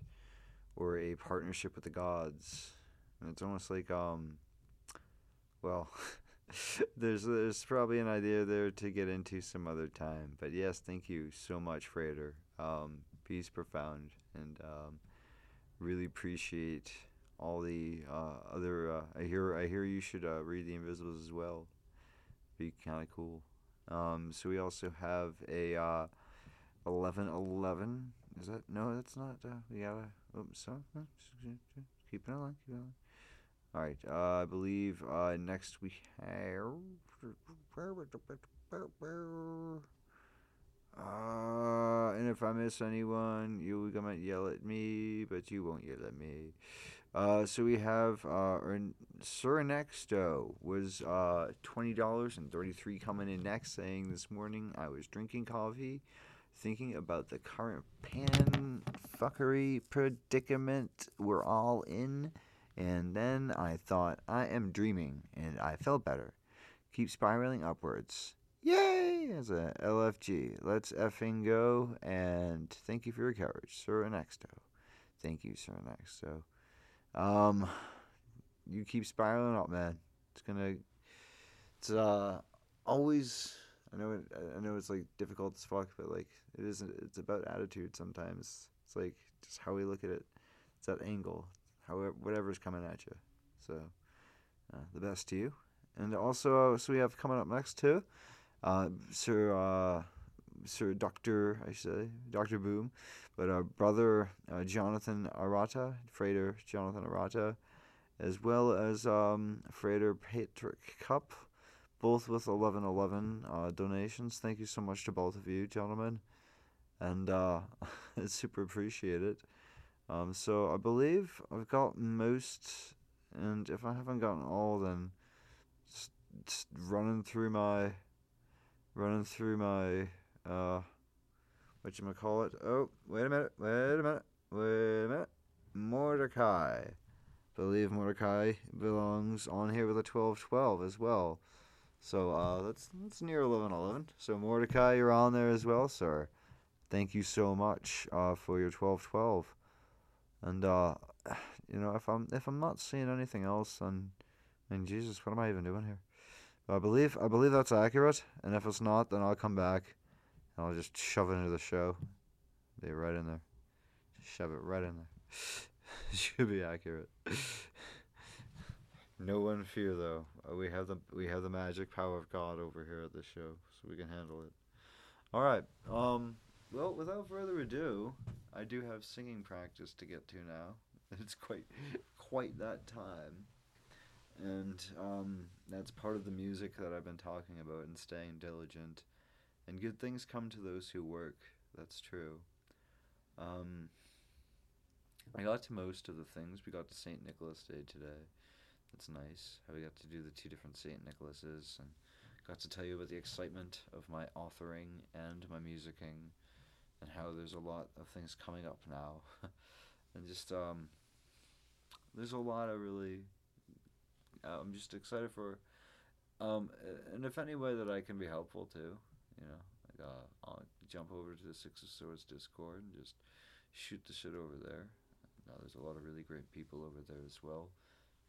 or a partnership with the gods, and it's almost like um, well. there's there's probably an idea there to get into some other time. But yes, thank you so much, Frater. Um, peace profound, and um, really appreciate all the uh, other. Uh, I hear I hear you should uh, read the Invisibles as well. Be kind of cool. Um, so we also have a uh, eleven eleven. Is that no? That's not. Uh, we gotta. Oops, so keep it on. Keep it on. All right. Uh, I believe uh, next we have. Uh, and if I miss anyone, you might yell at me, but you won't yell at me. Uh, so we have uh, Sir Nexto was uh, twenty dollars and thirty three coming in next, saying this morning I was drinking coffee, thinking about the current pan fuckery predicament we're all in and then I thought, I am dreaming, and I felt better. Keep spiraling upwards. Yay! As a LFG. Let's effing go, and thank you for your courage, Sir Anexto. Thank you, Sir Anexto. Um, you keep spiraling up, man. It's gonna. It's uh always. I know it. I know it's like difficult as fuck, but like it isn't. It's about attitude sometimes. It's like just how we look at it. It's that angle however whatever's coming at you. So uh, the best to you. And also, uh, so we have coming up next too, uh, Sir uh, Sir Doctor I say Doctor Boom, but our brother uh, Jonathan Arata, Frater Jonathan Arata, as well as um, Frater Patrick Cup, both with eleven eleven uh, donations. Thank you so much to both of you, gentlemen, and uh, it's super appreciated. Um, so I believe I've got most, and if I haven't gotten all, then just, just running through my, running through my, uh, what you call it? Oh, wait a minute, wait a minute, wait a minute. Mordecai. Believe Mordecai belongs on here with a twelve twelve as well. So uh, that's that's near eleven eleven. So Mordecai, you're on there as well, sir. Thank you so much uh, for your twelve twelve. And uh, you know, if I'm if I'm not seeing anything else, then, then Jesus, what am I even doing here? But I believe I believe that's accurate, and if it's not, then I'll come back, and I'll just shove it into the show. Be right in there. Just shove it right in there. should be accurate. no one fear though. Uh, we have the we have the magic power of God over here at the show, so we can handle it. All right. Um. Well, without further ado, I do have singing practice to get to now. It's quite quite that time. And um, that's part of the music that I've been talking about and staying diligent. And good things come to those who work. That's true. Um, I got to most of the things. We got to St. Nicholas Day today. That's nice. How we got to do the two different St. Nicholases and got to tell you about the excitement of my authoring and my musicking and how there's a lot of things coming up now, and just um, there's a lot of really. I'm just excited for, um, and if any way that I can be helpful too, you know, like uh, I'll jump over to the Six of Swords Discord and just shoot the shit over there. Now there's a lot of really great people over there as well.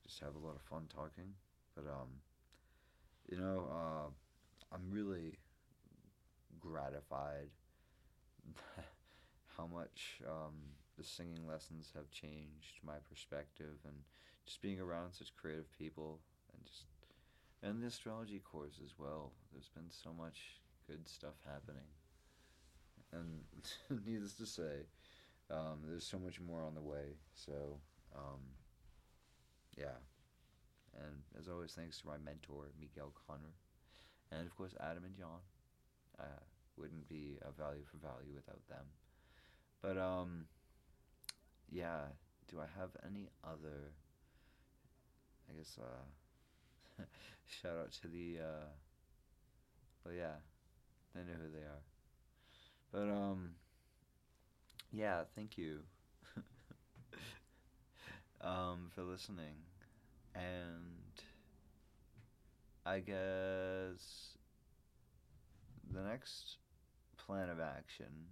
Just have a lot of fun talking, but um, you know, uh, I'm really gratified how much um, the singing lessons have changed my perspective and just being around such creative people and just and the astrology course as well. There's been so much good stuff happening, and needless to say, um, there's so much more on the way. So, um, yeah. And as always, thanks to my mentor, Miguel Conner, and of course, Adam and John. Uh, wouldn't be a value for value without them. But um yeah, do I have any other I guess uh shout out to the uh well yeah, they know who they are. But um yeah, thank you um for listening and I guess the next plan of action,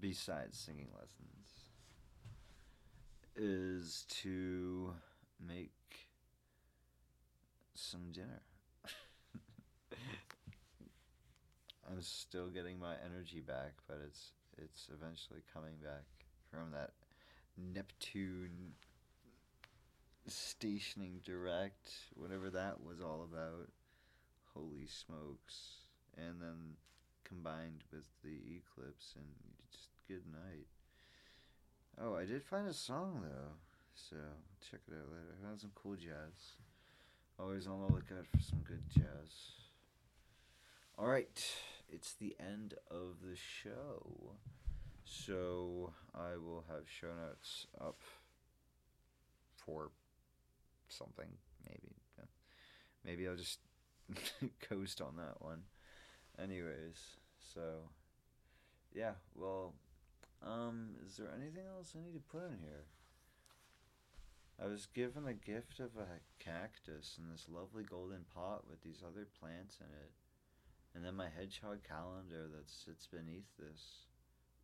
besides singing lessons, is to make some dinner. I'm still getting my energy back, but it's it's eventually coming back from that Neptune stationing direct, whatever that was all about. Holy smokes. And then combined with the eclipse and just good night. Oh, I did find a song though, so check it out later. I found some cool jazz. Always on the lookout for some good jazz. Alright, it's the end of the show. So I will have show notes up for something, maybe. Maybe I'll just coast on that one. Anyways, so yeah, well, um, is there anything else I need to put in here? I was given a gift of a cactus in this lovely golden pot with these other plants in it. And then my hedgehog calendar that sits beneath this.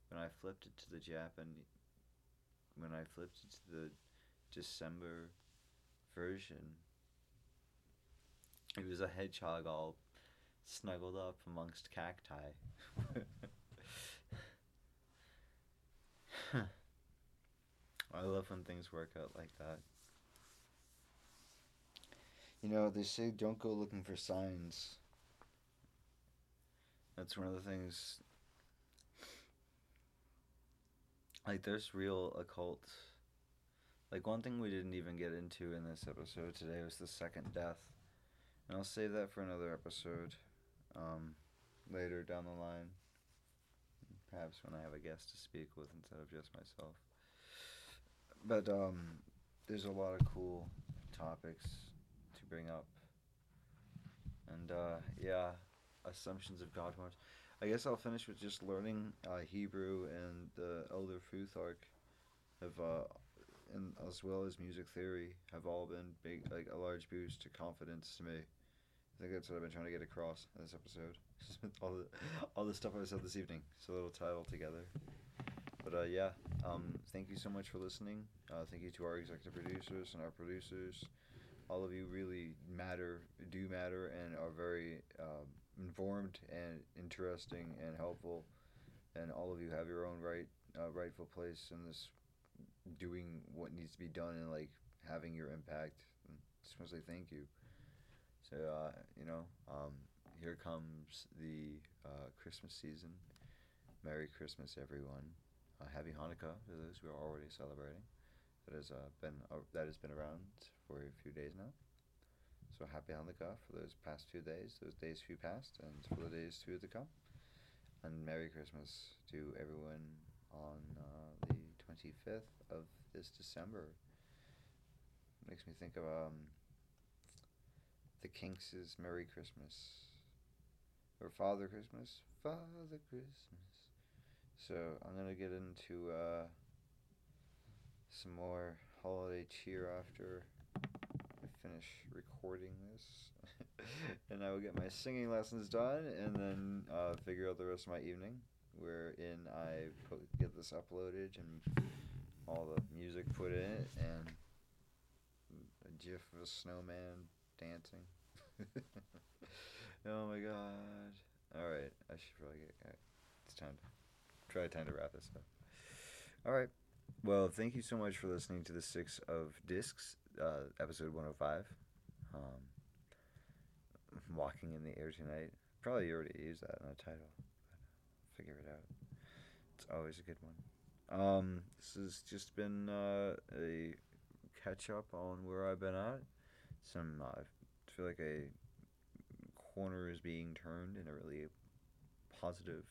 When I flipped it to the Japan when I flipped it to the December version, it was a hedgehog all snuggled up amongst cacti. I love when things work out like that. You know, they say don't go looking for signs. That's one of the things. Like, there's real occult. Like, one thing we didn't even get into in this episode today was the second death. And I'll save that for another episode um, later down the line. Perhaps when I have a guest to speak with instead of just myself but um, there's a lot of cool topics to bring up, and uh, yeah, assumptions of God forms. I guess I'll finish with just learning uh, Hebrew and the Elder Futhark have, uh, and as well as music theory, have all been big, like a large boost to confidence to me. I think that's what I've been trying to get across in this episode. all the all the stuff I said this evening, so it'll tie it all together. But uh, yeah, um, thank you so much for listening. Uh, thank you to our executive producers and our producers. All of you really matter, do matter, and are very um, informed and interesting and helpful. And all of you have your own right, uh, rightful place in this, doing what needs to be done and like having your impact. And say thank you. So uh, you know, um, here comes the uh, Christmas season. Merry Christmas, everyone uh, Happy Hanukkah to those who are already celebrating. That has uh, been uh, that has been around for a few days now. So happy Hanukkah for those past few days, those days few past, and for the days few to come. And Merry Christmas to everyone on uh, the 25th of this December. Makes me think of um, the Kinks' Merry Christmas. Or Father Christmas. Father Christmas. So I'm gonna get into uh, some more holiday cheer after I finish recording this, and I will get my singing lessons done, and then uh, figure out the rest of my evening, wherein I put, get this uploaded and all the music put in it, and a GIF of a snowman dancing. oh my god! All right, I should probably get. It's time to try time to wrap this up. All right. Well, thank you so much for listening to the Six of Discs, uh, episode 105. Um, walking in the air tonight. Probably already used that in the title, but figure it out. It's always a good one. Um, this has just been uh, a catch up on where I've been at. Some, uh, I feel like a corner is being turned in a really positive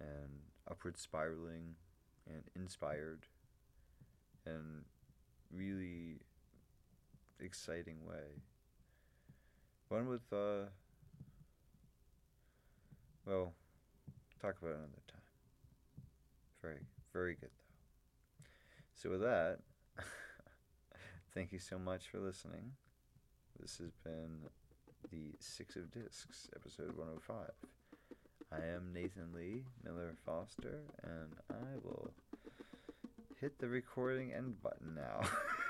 and upward spiraling and inspired and really exciting way. One with, uh, well, talk about another time. Very, very good though. So with that, thank you so much for listening. This has been the Six of Discs, episode 105. I am Nathan Lee, Miller Foster, and I will hit the recording end button now.